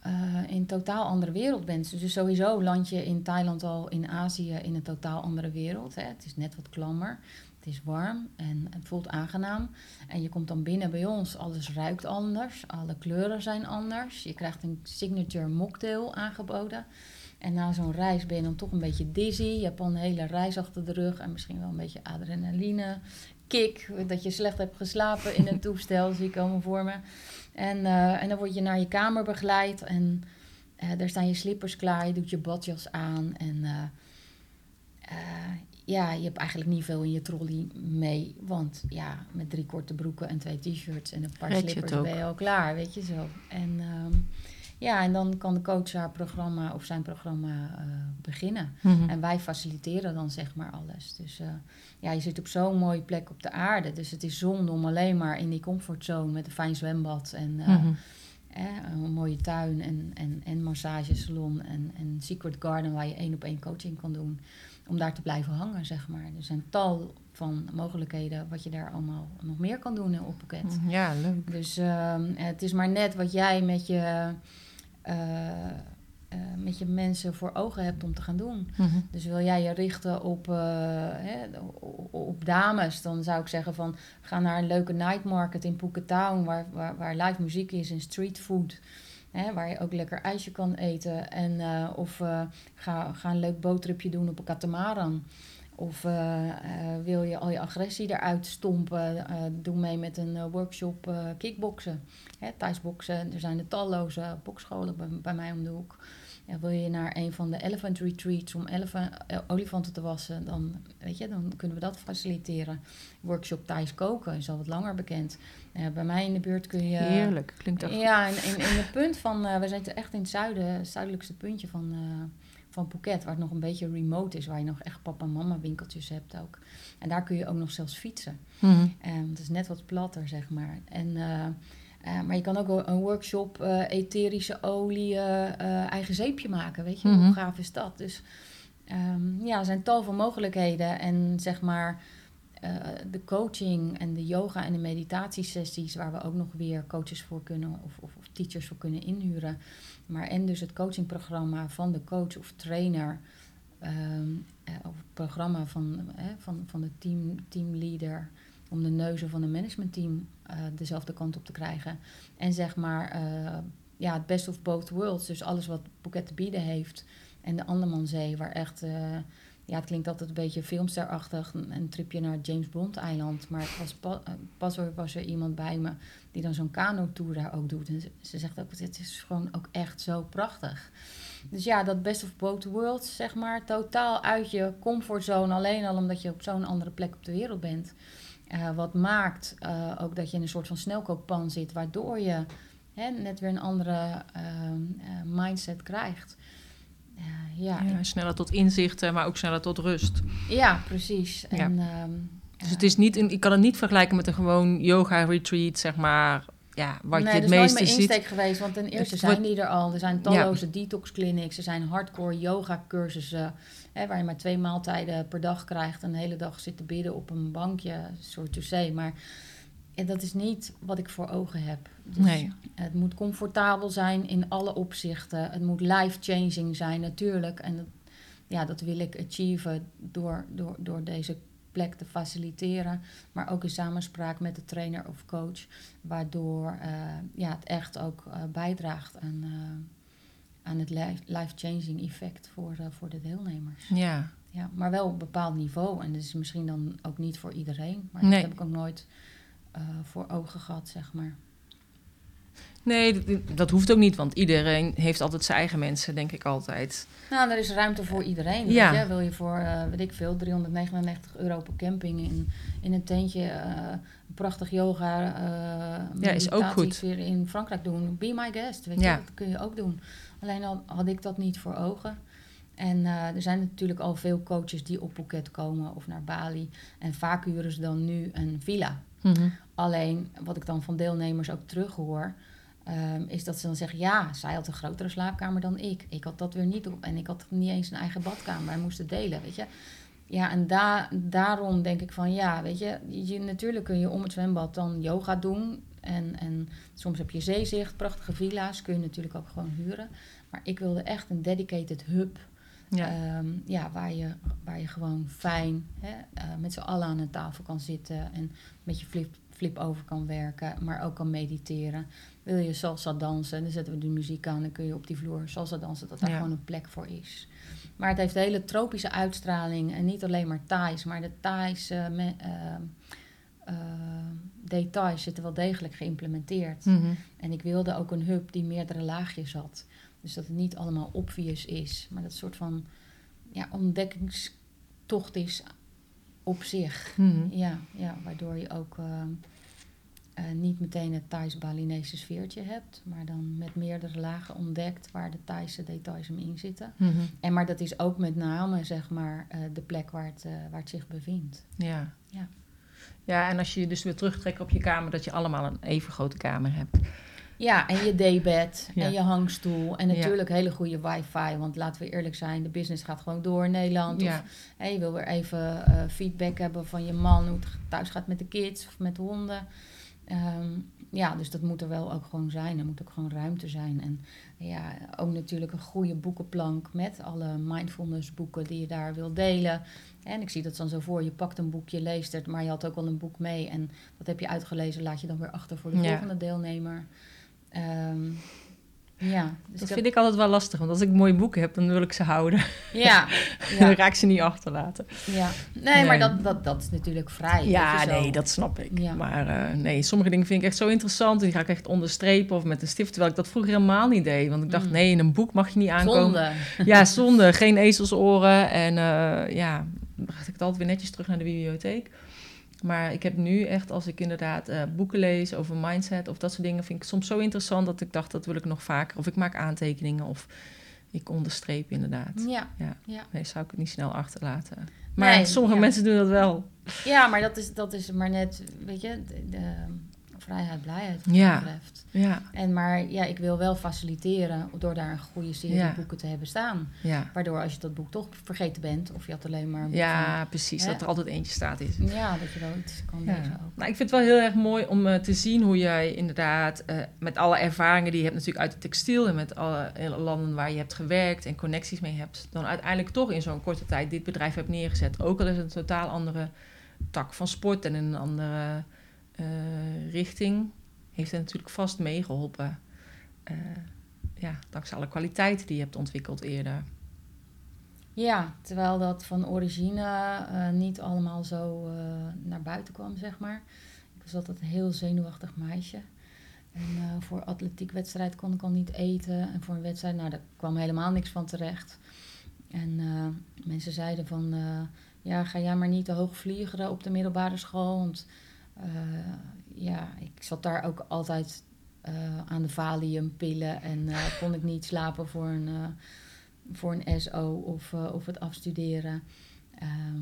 eh, in een totaal andere wereld bent. Dus sowieso land je in Thailand al in Azië in een totaal andere wereld. Hè. Het is net wat klammer. Het is warm en het voelt aangenaam. En je komt dan binnen bij ons. Alles ruikt anders. Alle kleuren zijn anders. Je krijgt een signature mocktail aangeboden. En na zo'n reis ben je dan toch een beetje dizzy. Je hebt al een hele reis achter de rug. En misschien wel een beetje adrenaline. Kick, dat je slecht hebt geslapen in een toestel, zie ik allemaal voor me. En, eh, en dan word je naar je kamer begeleid. En, eh, daar staan je slippers klaar, je doet je badjas aan en eh, ja, je hebt eigenlijk niet veel in je trolley mee. Want ja, met drie korte broeken en twee t-shirts en een paar Red slippers ben je al klaar, weet je zo. En ehm, ja, en dan kan de coach haar programma of zijn programma eh, beginnen. Mhm. En wij faciliteren dan zeg maar alles. Dus eh, ja, je zit op zo'n mooie plek op de aarde. Dus het is zonde om alleen maar in die comfortzone met een fijn zwembad en eh, Mhm. eh, een mooie tuin en, en, en massagesalon en, en secret garden waar je één op één coaching kan doen. Om daar te blijven hangen, zeg maar. Er zijn tal van mogelijkheden wat je daar allemaal nog meer kan doen in Oppoket. Ja, leuk. Dus ehm, het is maar net wat jij met je, met je mensen voor ogen hebt om te gaan doen. Mhm. Dus wil jij je richten op, eh, hè, op dames, dan zou ik zeggen van ga naar een leuke night market in Phuket Town, waar, waar, waar live muziek is en street food. Hè, waar je ook lekker ijsje kan eten. En, eh, of eh, ga, ga een leuk boottripje doen op een katamaran. Of eh, eh, wil je al je agressie eruit stompen? eh, doe mee met een workshop kickboksen. Hè, thuisboksen. Er zijn er talloze bokscholen bij, bij mij om de hoek. Ja, wil je naar een van de elephant retreats om olifanten te wassen, dan, weet je, dan kunnen we dat faciliteren. Workshop Thais koken is al wat langer bekend. Bij mij in de buurt kun je... Heerlijk. Klinkt echt Ja, in, in, in het punt van... we zitten echt in het zuiden, het zuidelijkste puntje van, van Phuket... waar het nog een beetje remote is. Waar je nog echt papa en mama winkeltjes hebt ook. En daar kun je ook nog zelfs fietsen. Mhm. En het is net wat platter, zeg maar. En, eh, eh, maar je kan ook een- workshop eh, etherische olie, eigen zeepje maken. Weet je, Mhm. hoe gaaf is dat? Dus ehm, ja, er zijn tal van mogelijkheden. En zeg maar de coaching en de yoga en de meditatiesessies... waar we ook nog weer coaches voor kunnen of, of, of teachers voor kunnen inhuren. Maar en dus het coachingprogramma van de coach of trainer... ehm, eh, of het programma van, eh, van, van de team, teamleader om de neuzen van een managementteam eh dezelfde kant op te krijgen. En zeg maar, ja, het best of both worlds. Dus alles wat Phuket te bieden heeft. En de Andamanzee, waar echt... ja, het klinkt altijd een beetje filmsterachtig. Een, een tripje naar het James Bond eiland. Maar het pas er was er iemand bij me die dan zo'n kano-tour daar ook doet. En ze, ze zegt ook, het is gewoon ook echt zo prachtig. Dus ja, dat best of both worlds, zeg maar. Totaal uit je comfortzone. Alleen al omdat je op zo'n andere plek op de wereld bent. Eh, wat maakt eh, ook dat je in een soort van snelkookpan zit, waardoor je hè, net weer een andere eh, mindset krijgt. Ja, Ja, sneller tot inzichten, maar ook sneller tot rust. ja, precies. Ja. En, ehm, Dus ja. het is niet, een, ik kan het niet vergelijken met een gewoon yoga retreat, zeg maar. Ja, wat nee, je dat het is nooit meeste mijn ziet. insteek geweest, want ten eerste zijn wordt- die er al. Er zijn talloze detox clinics, er zijn hardcore yoga cursussen, hè, waar je maar twee maaltijden per dag krijgt en de hele dag zit te bidden op een bankje, soort to say. Maar ja, dat is niet wat ik voor ogen heb. Dus Nee. Het moet comfortabel zijn in alle opzichten. Het moet life-changing zijn natuurlijk. En dat, ja, dat wil ik achieven door, door, door deze plek te faciliteren. Maar ook in samenspraak met de trainer of coach. Waardoor eh, ja, het echt ook eh, bijdraagt aan, eh, aan het life- life-changing effect voor, voor de deelnemers. Ja, Ja, maar wel op een bepaald niveau. En dat is misschien dan ook niet voor iedereen. Maar Nee. dat heb ik ook nooit voor ogen gehad, zeg maar. Nee, dat, dat hoeft ook niet, want iedereen heeft altijd zijn eigen mensen, denk ik altijd. Nou, er is ruimte voor iedereen. Ja. Weet je? Wil je voor, eh, weet ik veel, 399 euro per camping in, in een tentje eh, een prachtig yoga eh Ja, is ook goed. weer in Frankrijk doen. Be my guest, weet Ja. je, dat kun je ook doen. Alleen al had ik dat niet voor ogen. En er zijn natuurlijk al veel coaches die op Phuket komen of naar Bali. En vaak huren ze dan nu een villa. Mhm. Alleen wat ik dan van deelnemers ook terughoor, ehm, is dat ze dan zeggen: ja, zij had een grotere slaapkamer dan ik. Ik had dat weer niet op en ik had niet eens een eigen badkamer. Wij moesten delen, weet je. Ja, en da daarom denk ik van ja, weet je, je, natuurlijk kun je om het zwembad dan yoga doen. En, en soms heb je zeezicht, prachtige villa's, kun je natuurlijk ook gewoon huren. Maar ik wilde echt een dedicated hub Ja. Ehm, ja, waar, je, waar je gewoon fijn hè, eh, met z'n allen aan een tafel kan zitten en met je flip, over kan werken, maar ook kan mediteren. Wil je salsa dansen, dan zetten we de muziek aan, dan kun je op die vloer salsa dansen, dat daar Ja. gewoon een plek voor is. Maar het heeft een hele tropische uitstraling en niet alleen maar Thais, maar de Thais eh, eh, details zitten wel degelijk geïmplementeerd. Mhm. En ik wilde ook een hub die meerdere laagjes had. Dus dat het niet allemaal obvious is, maar dat een soort van ja, ontdekkingstocht is op zich. Mhm. Ja, ja, waardoor je ook eh, niet meteen het Thais-Balinese sfeertje hebt, maar dan met meerdere lagen ontdekt waar de Thaise details hem in zitten. Mhm. En maar dat is ook met name zeg maar eh, de plek waar het, eh, waar het zich bevindt. Ja. Ja. Ja, en als je je dus weer terugtrekt op je kamer, dat je allemaal een even grote kamer hebt. Ja, en je daybed Ja. en je hangstoel en Ja. natuurlijk hele goede wifi. Want laten we eerlijk zijn, de business gaat gewoon door in Nederland. Ja. Of je wil weer even eh, feedback hebben van je man, hoe het thuis gaat met de kids of met de honden. Ehm, ja, dus dat moet er wel ook gewoon zijn. Er moet ook gewoon ruimte zijn. En ja, ook natuurlijk een goede boekenplank met alle mindfulness boeken die je daar wil delen. En ik zie dat dan zo voor. Je pakt een boekje, leest het, maar je had ook al een boek mee. En dat heb je uitgelezen, laat je dan weer achter voor de Ja. volgende deelnemer. Ehm, ja, dus Dat vind ik altijd wel lastig, want als ik mooie boeken heb, dan wil ik ze houden. heb- ja, dan ja, ga ik ze niet achterlaten. ja. Nee, Nee. maar dat, dat, dat is natuurlijk vrij. Ja, nee, dat snap ik. Ja. Maar eh, nee, sommige dingen vind ik echt zo interessant. Die ga ik echt onderstrepen of met een stift. Terwijl ik dat vroeger helemaal niet deed. Want ik dacht, Mm. nee, in een boek mag je niet aankomen. Zonde. Ja, zonde. Geen ezelsoren. En eh, ja, dan bracht ik het altijd weer netjes terug naar de bibliotheek. Maar ik heb nu echt, als ik inderdaad eh, boeken lees over mindset of dat soort dingen, vind ik soms zo interessant dat ik dacht, dat wil ik nog vaker. Of ik maak aantekeningen of ik onderstreep inderdaad. Ja, Ja. ja. Nee, zou ik het niet snel achterlaten. Maar Nee, sommige ja. mensen doen dat wel. ja, maar dat is, dat is maar net, weet je, de, de vrijheid, blijheid wat Ja. dat betreft. Ja, En maar ja, ik wil wel faciliteren door daar een goede serie Ja. boeken te hebben staan. ja. Waardoor als je dat boek toch vergeten bent, of je had alleen maar een boek Ja, precies. Hè? Dat er altijd eentje staat is. ja, dat je wel iets kan Ja. lezen ook. Nou, ik vind het wel heel erg mooi om eh, te zien hoe jij inderdaad eh, met alle ervaringen die je hebt natuurlijk uit het textiel en met alle eh, landen waar je hebt gewerkt en connecties mee hebt, dan uiteindelijk toch in zo'n korte tijd dit bedrijf hebt neergezet. Ook al is het een totaal andere tak van sport en een andere richting, heeft het natuurlijk vast meegeholpen. Eh, ja, dankzij alle kwaliteiten die je hebt ontwikkeld eerder. Ja, terwijl dat van origine eh, niet allemaal zo eh, naar buiten kwam, zeg maar. Ik was altijd een heel zenuwachtig meisje. En eh, voor atletiekwedstrijd kon ik al niet eten. En voor een wedstrijd, nou, daar kwam helemaal niks van terecht. En eh, mensen zeiden van, eh, ja, ga jij maar niet te hoog vliegen op de middelbare school. Want eh, ja, ik zat daar ook altijd eh, aan de valiumpillen. En eh, kon ik niet slapen voor een... eh, voor een SO of, eh, of het afstuderen. Ehm,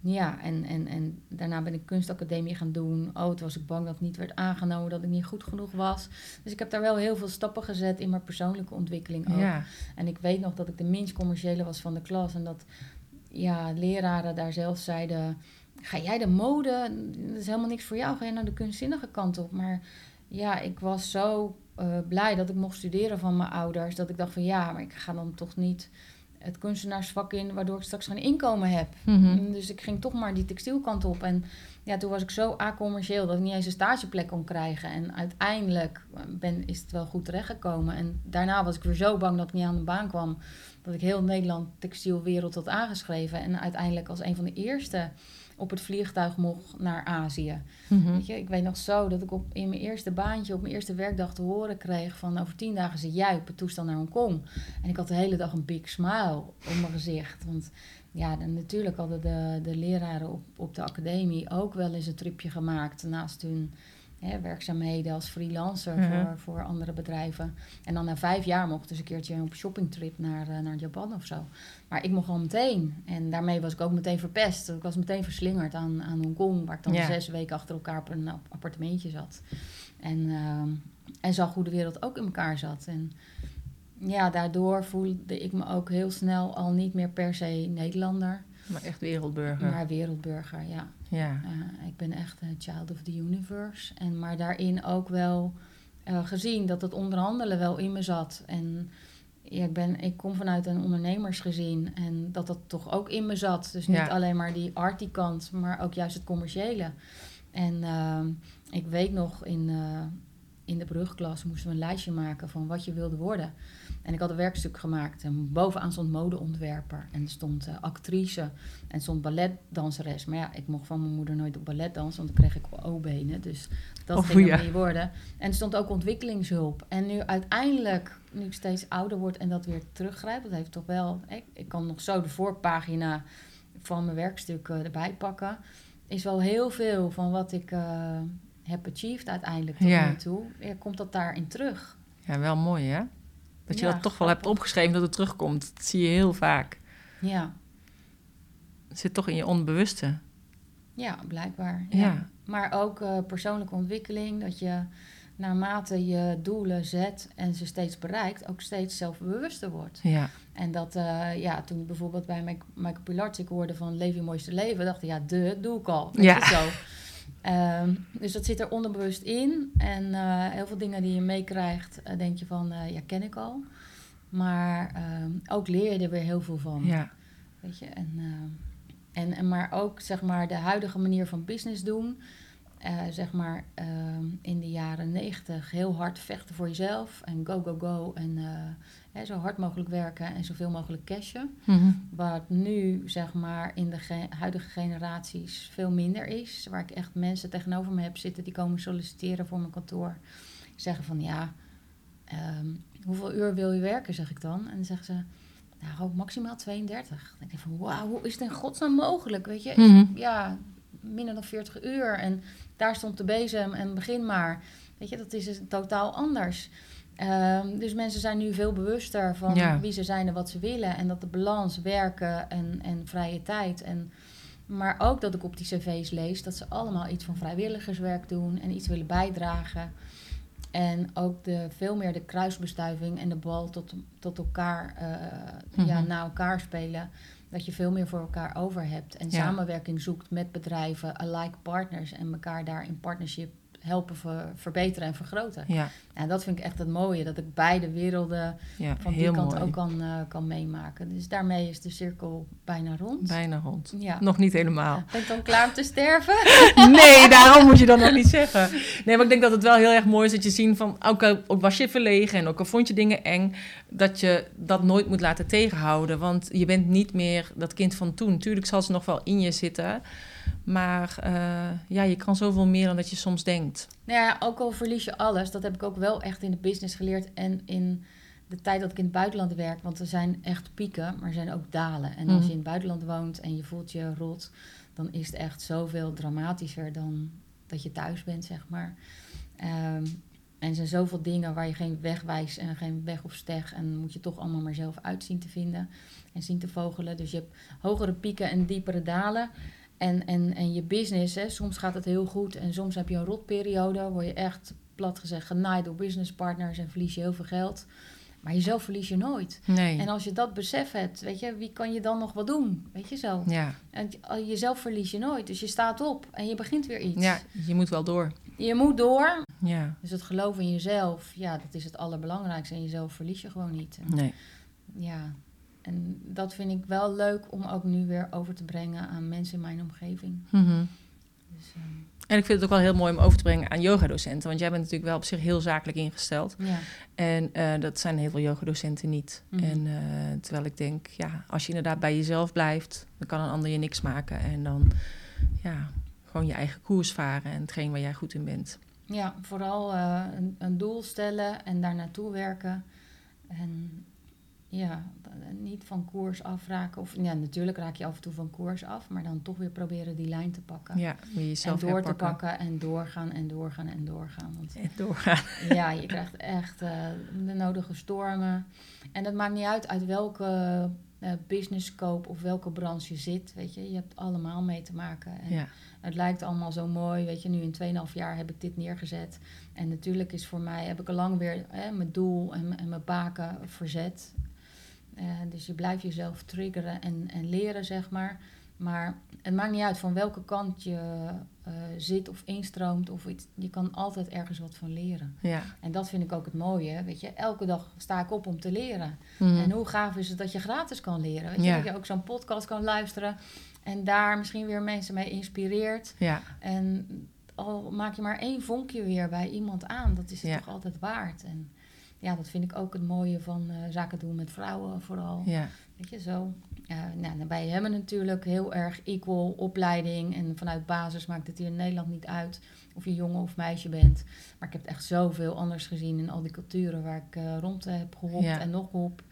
ja, en, en, en daarna ben ik kunstacademie gaan doen. Oh, toen was ik bang dat het niet werd aangenomen, dat ik niet goed genoeg was. Dus ik heb daar wel heel veel stappen gezet in mijn persoonlijke ontwikkeling ook. Ja, En ik weet nog dat ik de minst commerciële was van de klas. En dat ja, leraren daar zelf zeiden... Ga jij de mode? Dat is helemaal niks voor jou. Ga je naar de kunstzinnige kant op? Maar ja, ik was zo eh, blij dat ik mocht studeren van mijn ouders. Dat ik dacht van ja, maar ik ga dan toch niet het kunstenaarsvak in... waardoor ik straks geen inkomen heb. Mhm. Dus ik ging toch maar die textielkant op. En ja, toen was ik zo acommercieel dat ik niet eens een stageplek kon krijgen. En uiteindelijk ben, is het wel goed terechtgekomen. En daarna was ik weer zo bang dat ik niet aan de baan kwam. Dat ik heel Nederland textielwereld had aangeschreven. En uiteindelijk als een van de eerste op het vliegtuig mocht naar Azië. Mhm. Weet je, ik weet nog zo dat ik op, in mijn eerste baantje, op mijn eerste werkdag te horen kreeg van over tien dagen zit jij op het toestel naar Hongkong. En ik had de hele dag een big smile op mijn gezicht. Want ja, dan, natuurlijk hadden de, de leraren op, op de academie ook wel eens een tripje gemaakt naast hun hè, werkzaamheden als freelancer Mhm. voor, voor andere bedrijven. En dan na vijf jaar mocht dus een keertje op shoppingtrip naar, eh, naar Japan of zo. Maar ik mocht al meteen. En daarmee was ik ook meteen verpest. Ik was meteen verslingerd aan, aan Hongkong, waar ik dan Ja. zes weken achter elkaar op een ap- appartementje zat. En, ehm, en zag hoe de wereld ook in elkaar zat. En ja, daardoor voelde ik me ook heel snel al niet meer per se Nederlander, Maar echt wereldburger. maar wereldburger, ja. Ja. Eh, ik ben echt een child of the universe. En, maar daarin ook wel eh, gezien dat het onderhandelen wel in me zat. En ja, ik, ben, ik kom vanuit een ondernemersgezin en dat dat toch ook in me zat. Dus niet Ja. alleen maar die arty kant, maar ook juist het commerciële. En ehm, ik weet nog, in, eh, in de brugklas moesten we een lijstje maken van wat je wilde worden. En ik had een werkstuk gemaakt. En bovenaan stond modeontwerper. En er stond uh, actrice. En stond balletdanseres. Maar ja, ik mocht van mijn moeder nooit op ballet dansen. Want dan kreeg ik O-benen. Dus dat Oh, ging ja. niet worden. En er stond ook ontwikkelingshulp. En nu uiteindelijk, nu ik steeds ouder word en dat weer teruggrijp. Dat heeft toch wel... Ik, ik kan nog zo de voorpagina van mijn werkstuk eh, erbij pakken. Is wel heel veel van wat ik eh, heb achieved uiteindelijk tot Ja. nu toe. Ja, komt dat daarin terug. Ja, wel mooi hè? Dat je Ja, dat toch wel hebt opgeschreven dat het terugkomt. Dat zie je heel vaak. Ja, Het zit toch in je onbewuste. ja blijkbaar. Ja. Maar ook eh, persoonlijke ontwikkeling. Dat je naarmate je doelen zet en ze steeds bereikt, ook steeds zelfbewuster wordt. Ja. En dat, eh, ja, toen ik bijvoorbeeld bij Michael Pilarczyk hoorde van Leef je mooiste leven, dacht ik, ja, de, doe ik al. Ja. zo. Ehm, dus dat zit er onderbewust in. En eh, heel veel dingen die je meekrijgt, eh, denk je van, eh, ja, ken ik al. Maar ehm, ook leer je er weer heel veel van. Ja. Weet je, en, eh, en, en maar ook zeg maar de huidige manier van business doen. zeg maar ehm, in de jaren negentig heel hard vechten voor jezelf. En go, go, go. En zo hard mogelijk werken en zoveel mogelijk cashen. Mhm. Wat nu zeg maar in de ge- huidige generaties veel minder is. Waar ik echt mensen tegenover me heb zitten die komen solliciteren voor mijn kantoor. Zeggen van ja, ehm, hoeveel uur wil je werken, zeg ik dan. En dan zeggen ze, nou maximaal 32. Dan denk ik van wauw, hoe is het in godsnaam mogelijk? Weet je, Mhm. ja, minder dan 40 uur. En daar stond de bezem en begin maar. Weet je, dat is totaal anders. Ehm, dus mensen zijn nu veel bewuster van Ja. wie ze zijn en wat ze willen. En dat de balans werken en, en vrije tijd. En, maar ook dat ik op die cv's lees dat ze allemaal iets van vrijwilligerswerk doen en iets willen bijdragen. En ook de, veel meer de kruisbestuiving en de bal tot, tot elkaar, eh, ja, Mhm. naar elkaar spelen. Dat je veel meer voor elkaar over hebt. En Ja. samenwerking zoekt met bedrijven, alike partners. En elkaar daar in partnership helpen ver- verbeteren en vergroten. Ja. En dat vind ik echt het mooie. Dat ik beide werelden Ja. van die kant mooi. ook kan, eh, kan meemaken. Dus daarmee is de cirkel bijna rond. Bijna rond. Ja. Nog niet helemaal. Ben ik dan klaar om te sterven? Nee, daarom moet je dat nog niet zeggen. Nee, maar ik denk dat het wel heel erg mooi is dat je ziet van... Ook, al- ook was je verlegen en ook al vond je dingen eng... dat je dat nooit moet laten tegenhouden. Want je bent niet meer dat kind van toen. Tuurlijk zal ze nog wel in je zitten... Maar eh, ja, je kan zoveel meer dan dat je soms denkt. Nou ja, ook al verlies je alles, dat heb ik ook wel echt in de business geleerd en in de tijd dat ik in het buitenland werk. Want er zijn echt pieken, maar er zijn ook dalen. En als Mhm. je in het buitenland woont en je voelt je rot, dan is het echt zoveel dramatischer dan dat je thuis bent, zeg maar. Ehm, en er zijn zoveel dingen waar je geen weg wijst en geen weg of steg. En moet je toch allemaal maar zelf uitzien te vinden en zien te vogelen. Dus je hebt hogere pieken en diepere dalen. En, en, en je business, hè, soms gaat het heel goed en soms heb je een rotperiode. Word je echt, plat gezegd, genaaid door businesspartners en verlies je heel veel geld. Maar jezelf verlies je nooit. Nee. En als je dat besef hebt, weet je, wie kan je dan nog wat doen? Weet je zo. Ja. En je- jezelf verlies je nooit. Dus je staat op en je begint weer iets. ja, je moet wel door. Je moet door. Ja, Dus het geloof in jezelf, ja, dat is het allerbelangrijkste. En jezelf verlies je gewoon niet. En, nee. ja, en dat vind ik wel leuk om ook nu weer over te brengen aan mensen in mijn omgeving. Mhm. Dus, ehm, En ik vind het ook wel heel mooi om over te brengen aan yogadocenten. Want jij bent natuurlijk wel op zich heel zakelijk ingesteld. ja. En eh, dat zijn heel veel yogadocenten niet. Mhm. En eh, terwijl ik denk, ja, als je inderdaad bij jezelf blijft, dan kan een ander je niks maken. En dan, ja, gewoon je eigen koers varen en hetgeen waar jij goed in bent. Ja, vooral eh, een, een doel stellen en daar naartoe werken. En ja, d- niet van koers afraken. Of ja, natuurlijk raak je af en toe van koers af, maar dan toch weer proberen die lijn te pakken. Ja, weer en jezelf door te pakken en doorgaan en doorgaan en doorgaan. Want En doorgaan. ja, je krijgt echt eh, de nodige stormen. En het maakt niet uit uit welke eh, business scope of welke branche je zit. Weet je, je hebt allemaal mee te maken. En Ja, het lijkt allemaal zo mooi. Weet je, nu in 2,5 jaar heb ik dit neergezet. En natuurlijk is voor mij, heb ik al lang weer hè, mijn doel en, en mijn baken verzet. Eh, dus je blijft jezelf triggeren en, en leren, zeg maar. Maar het maakt niet uit van welke kant je eh, zit of instroomt. Of iets, je kan altijd ergens wat van leren. ja. En dat vind ik ook het mooie. Weet je, elke dag sta ik op om te leren. Mhm. En hoe gaaf is het dat je gratis kan leren? Weet je, Ja. dat je ook zo'n podcast kan luisteren. En daar misschien weer mensen mee inspireert. Ja, En al maak je maar één vonkje weer bij iemand aan, dat is het Ja. toch altijd waard. En ja, dat vind ik ook het mooie van eh, zaken doen met vrouwen vooral. Ja. Weet je, zo. Uh, nou, hebben natuurlijk heel erg equal opleiding. En vanuit basis maakt het hier in Nederland niet uit of je jongen of meisje bent. Maar ik heb echt zoveel anders gezien in al die culturen waar ik uh, rond heb gehopt Ja. en nog op.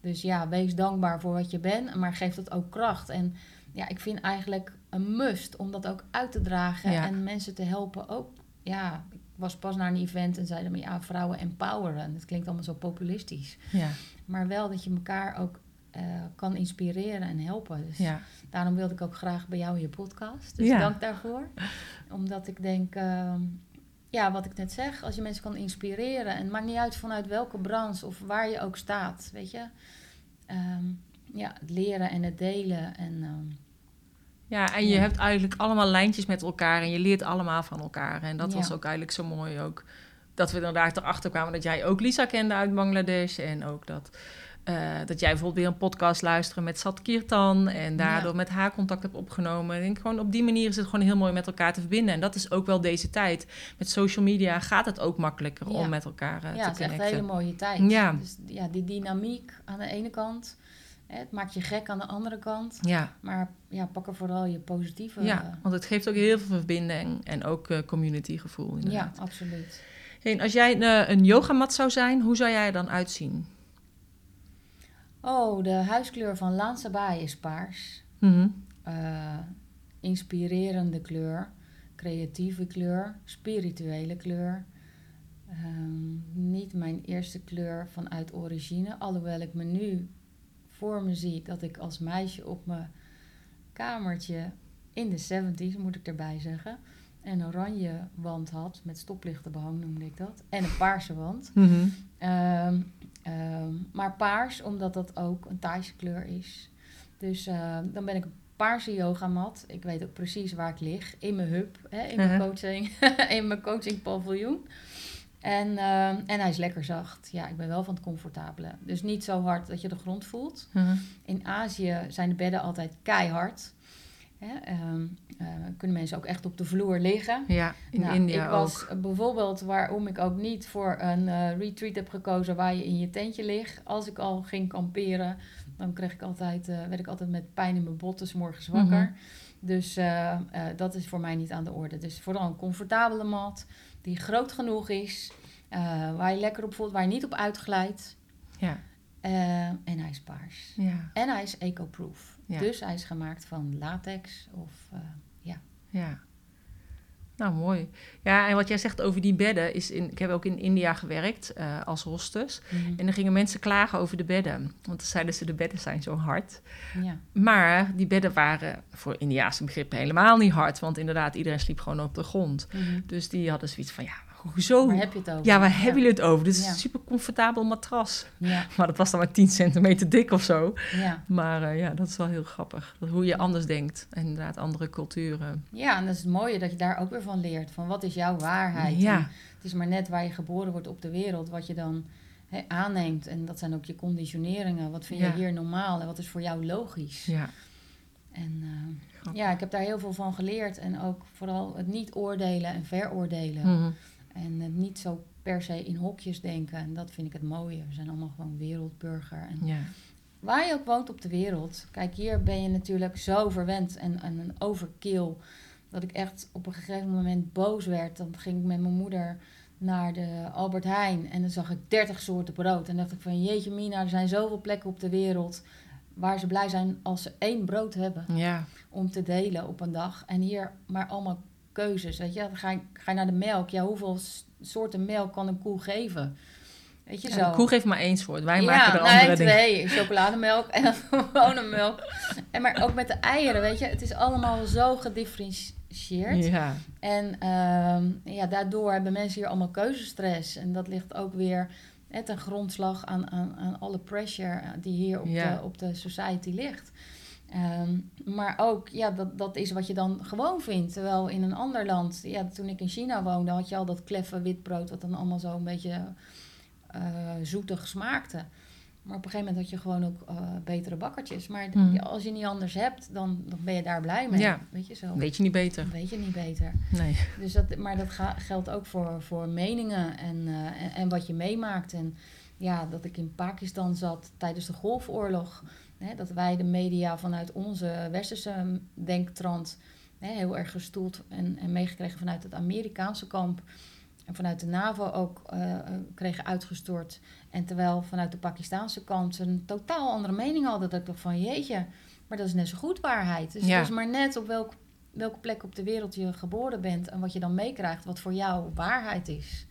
Dus ja, wees dankbaar voor wat je bent, maar geef dat ook kracht. En ja, ik vind eigenlijk een must om dat ook uit te dragen Ja. en mensen te helpen ook. Ja, was pas naar een event en zeiden me ja, vrouwen empoweren. Dat klinkt allemaal zo populistisch. Ja. Maar wel dat je elkaar ook eh, kan inspireren en helpen. Dus Ja. daarom wilde ik ook graag bij jou in je podcast. Dus Ja. dank daarvoor. Omdat ik denk, ehm, ja, wat ik net zeg, als je mensen kan inspireren. En het maakt niet uit vanuit welke branche of waar je ook staat, weet je. Ehm, ja, het leren en het delen. En ehm, Ja, en je Ja. hebt eigenlijk allemaal lijntjes met elkaar en je leert allemaal van elkaar. En dat Ja. was ook eigenlijk zo mooi ook. Dat we inderdaad erachter kwamen dat jij ook Lisa kende uit Bangladesh. En ook dat, eh, dat jij bijvoorbeeld weer een podcast luisterde met Sat Kirtan. En daardoor Ja. met haar contact hebt opgenomen. Ik denk gewoon op die manier is het gewoon heel mooi met elkaar te verbinden. En dat is ook wel deze tijd. Met social media gaat het ook makkelijker Ja. om met elkaar eh, ja, te het is echt een connecten. hele mooie tijd. Ja. Dus ja, die dynamiek aan de ene kant. Het maakt je gek aan de andere kant. Ja, Maar ja, pak er vooral je positieve... ja, want het geeft ook heel veel verbinding en ook eh community gevoel ja, inderdaad. absoluut. Hey, en als jij eh, een yogamat zou zijn, hoe zou jij er dan uitzien? Oh, de huiskleur van Laansabaai is paars. Mhm. Eh, inspirerende kleur, creatieve kleur, spirituele kleur. Ehm, niet mijn eerste kleur vanuit origine, alhoewel ik me nu voor me zie dat ik als meisje op mijn kamertje in de 70s, moet ik erbij zeggen, een oranje wand had met stoplichtenbehang noemde ik dat, en een paarse wand. Mhm. Ehm, ehm, maar paars, omdat dat ook een Thaise kleur is. Dus eh, dan ben ik een paarse yogamat. Ik weet ook precies waar ik lig. In mijn hub, hè, in mijn Mhm. coaching, in mijn coaching paviljoen. En, ehm, en hij is lekker zacht. Ja, ik ben wel van het comfortabele. Dus niet zo hard dat je de grond voelt. Mhm. In Azië zijn de bedden altijd keihard. Hè, ehm, eh, kunnen mensen ook echt op de vloer liggen. Ja, in Nou, India ik was ook. eh, bijvoorbeeld waarom ik ook niet voor een eh, retreat heb gekozen waar je in je tentje ligt. Als ik al ging kamperen, dan kreeg ik altijd, werd ik altijd met pijn in mijn botten 's morgens wakker. Mhm. Dus dat is voor mij niet aan de orde. Dus vooral een comfortabele mat die groot genoeg is, eh, waar je lekker op voelt, waar je niet op uitglijdt. Ja, Eh, en hij is paars. ja, En hij is eco-proof. Ja. Dus hij is gemaakt van latex of eh, ja. Nou, mooi. Ja, en wat jij zegt over die bedden is... In, ik heb ook in India gewerkt eh, als hostess. En dan gingen mensen klagen over de bedden. Want dan zeiden ze, de bedden zijn zo hard. ja. Maar die bedden waren voor Indiaanse begrippen helemaal niet hard. Want inderdaad, iedereen sliep gewoon op de grond. Mhm. Dus die hadden zoiets van, ja, hoezo? Waar heb je het over? Ja, waar hebben jullie het over? Dit is Ja. een super comfortabel matras. Ja, Maar dat was dan maar 10 centimeter dik of zo. ja. Maar eh, ja, dat is wel heel grappig. Dat hoe je anders denkt. En inderdaad, andere culturen. Ja, en dat is het mooie dat je daar ook weer van leert. Van wat is jouw waarheid? Ja. En het is maar net waar je geboren wordt op de wereld, wat je dan hè, aanneemt. En dat zijn ook je conditioneringen. Wat vind je hier normaal en wat is voor jou logisch? Ja, En eh, ja, ik heb daar heel veel van geleerd. En ook vooral het niet oordelen en veroordelen. Mhm. En niet zo per se in hokjes denken. En dat vind ik het mooie. We zijn allemaal gewoon wereldburger. En ja. Waar je ook woont op de wereld. Kijk, hier ben je natuurlijk zo verwend en, en een overkill. Dat ik echt op een gegeven moment boos werd. Dan ging ik met mijn moeder naar de Albert Heijn. En dan zag ik 30 soorten brood. En dacht ik van jeetje mina, er zijn zoveel plekken op de wereld. Waar ze blij zijn als ze één brood hebben ja. om te delen op een dag. En hier maar allemaal keuzes. Weet je, dan ga je, ga je naar de melk. Ja, hoeveel soorten melk kan een koe geven? Weet je Ja, zo. de koe geeft maar één soort. Wij ja, maken er nee, andere dingen. twee. Chocolademelk en dan gewone melk. En maar ook met de eieren, weet je. Het is allemaal zo gedifferentieerd. Ja, En ehm, ja, daardoor hebben mensen hier allemaal keuzestress. En dat ligt ook weer hè, ten grondslag aan, aan, aan alle pressure die hier op, Ja. de, op de society ligt. Ehm, maar ook, ja, dat, dat is wat je dan gewoon vindt. Terwijl in een ander land, ja, toen ik in China woonde, had je al dat kleffe witbrood, wat dan allemaal zo een beetje eh, zoetig smaakte. Maar op een gegeven moment had je gewoon ook eh, betere bakkertjes. Maar Hmm. als je niet anders hebt, dan, dan ben je daar blij mee. Ja. Weet je zo. Weet je niet beter? Weet je niet beter. Nee. Dus dat, maar dat ga- geldt ook voor, voor meningen en, eh, en, en wat je meemaakt. En ja, dat ik in Pakistan zat tijdens de Golfoorlog. Hè, dat wij de media vanuit onze westerse denktrand hè, heel erg gestoeld en, en meegekregen vanuit het Amerikaanse kamp. En vanuit de NAVO ook eh, eh, kregen uitgestort. En terwijl vanuit de Pakistanse kant ze een totaal andere mening hadden. Dat ik dacht van jeetje, maar dat is net zo goed waarheid. Dus Ja. het is maar net op welk, welke plek op de wereld je geboren bent. En wat je dan meekrijgt, wat voor jou waarheid is.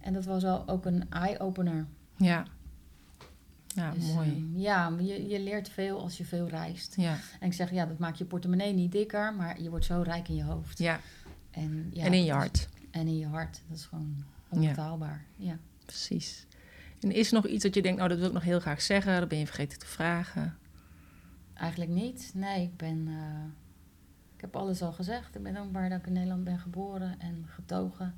En dat was wel ook een eye-opener. Ja. Ja, Dus, mooi. ehm, ja, je, je leert veel als je veel reist. Ja. En ik zeg, ja, dat maakt je portemonnee niet dikker, maar je wordt zo rijk in je hoofd. ja. En, ja, en in je hart. en in je hart. Dat is gewoon onbetaalbaar. Ja. Precies. En is er nog iets dat je denkt, nou, dat wil ik nog heel graag zeggen. Dat ben je vergeten te vragen. Eigenlijk niet. Nee, ik ben... eh, ik heb alles al gezegd. Ik ben dankbaar dat ik in Nederland ben geboren en getogen.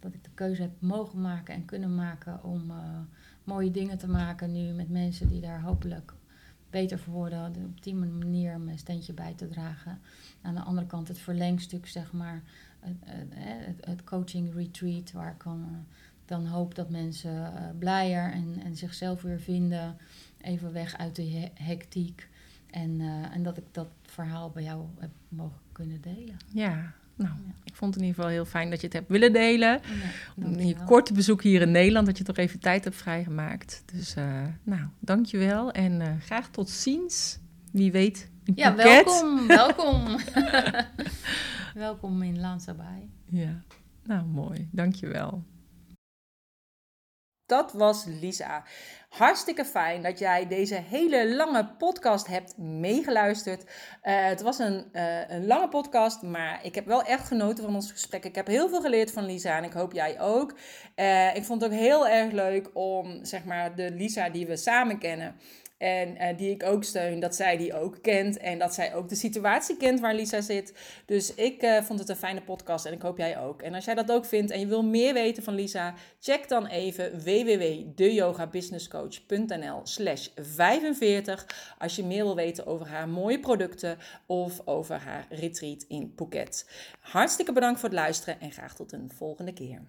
Dat ik de keuze heb mogen maken en kunnen maken om eh, mooie dingen te maken nu met mensen die daar hopelijk beter voor worden. de- Op die manier mijn steentje bij te dragen. Aan de andere kant het verlengstuk, zeg maar. Het, het, coaching retreat, waar ik dan, eh, hoop dat mensen eh, blijer en, en zichzelf weer vinden. Even weg uit de he- hectiek. En, eh, en dat ik dat verhaal bij jou heb mogen kunnen delen. Ja, nou, ik vond het in ieder geval heel fijn dat je het hebt willen delen. Ja, je korte bezoek hier in Nederland, dat je toch even tijd hebt vrijgemaakt. Dus, eh nou, dankjewel en eh, graag tot ziens. Wie weet, Ja, welkom, welkom. welkom in Lansabai. Ja, nou mooi, dankjewel. Dat was Lisa. Hartstikke fijn dat jij deze hele lange podcast hebt meegeluisterd. Eh, het was een, eh, een lange podcast, maar ik heb wel echt genoten van ons gesprek. Ik heb heel veel geleerd van Lisa en ik hoop jij ook. Eh, ik vond het ook heel erg leuk om, zeg maar, de Lisa die we samen kennen. En eh, die ik ook steun, dat zij die ook kent. En dat zij ook de situatie kent waar Lisa zit. Dus ik eh, vond het een fijne podcast en ik hoop jij ook. En als jij dat ook vindt en je wil meer weten van Lisa, check dan even www.deyogabusinesscoach.nl slash 45 als je meer wil weten over haar mooie producten of over haar retreat in Phuket. Hartstikke bedankt voor het luisteren en graag tot een volgende keer.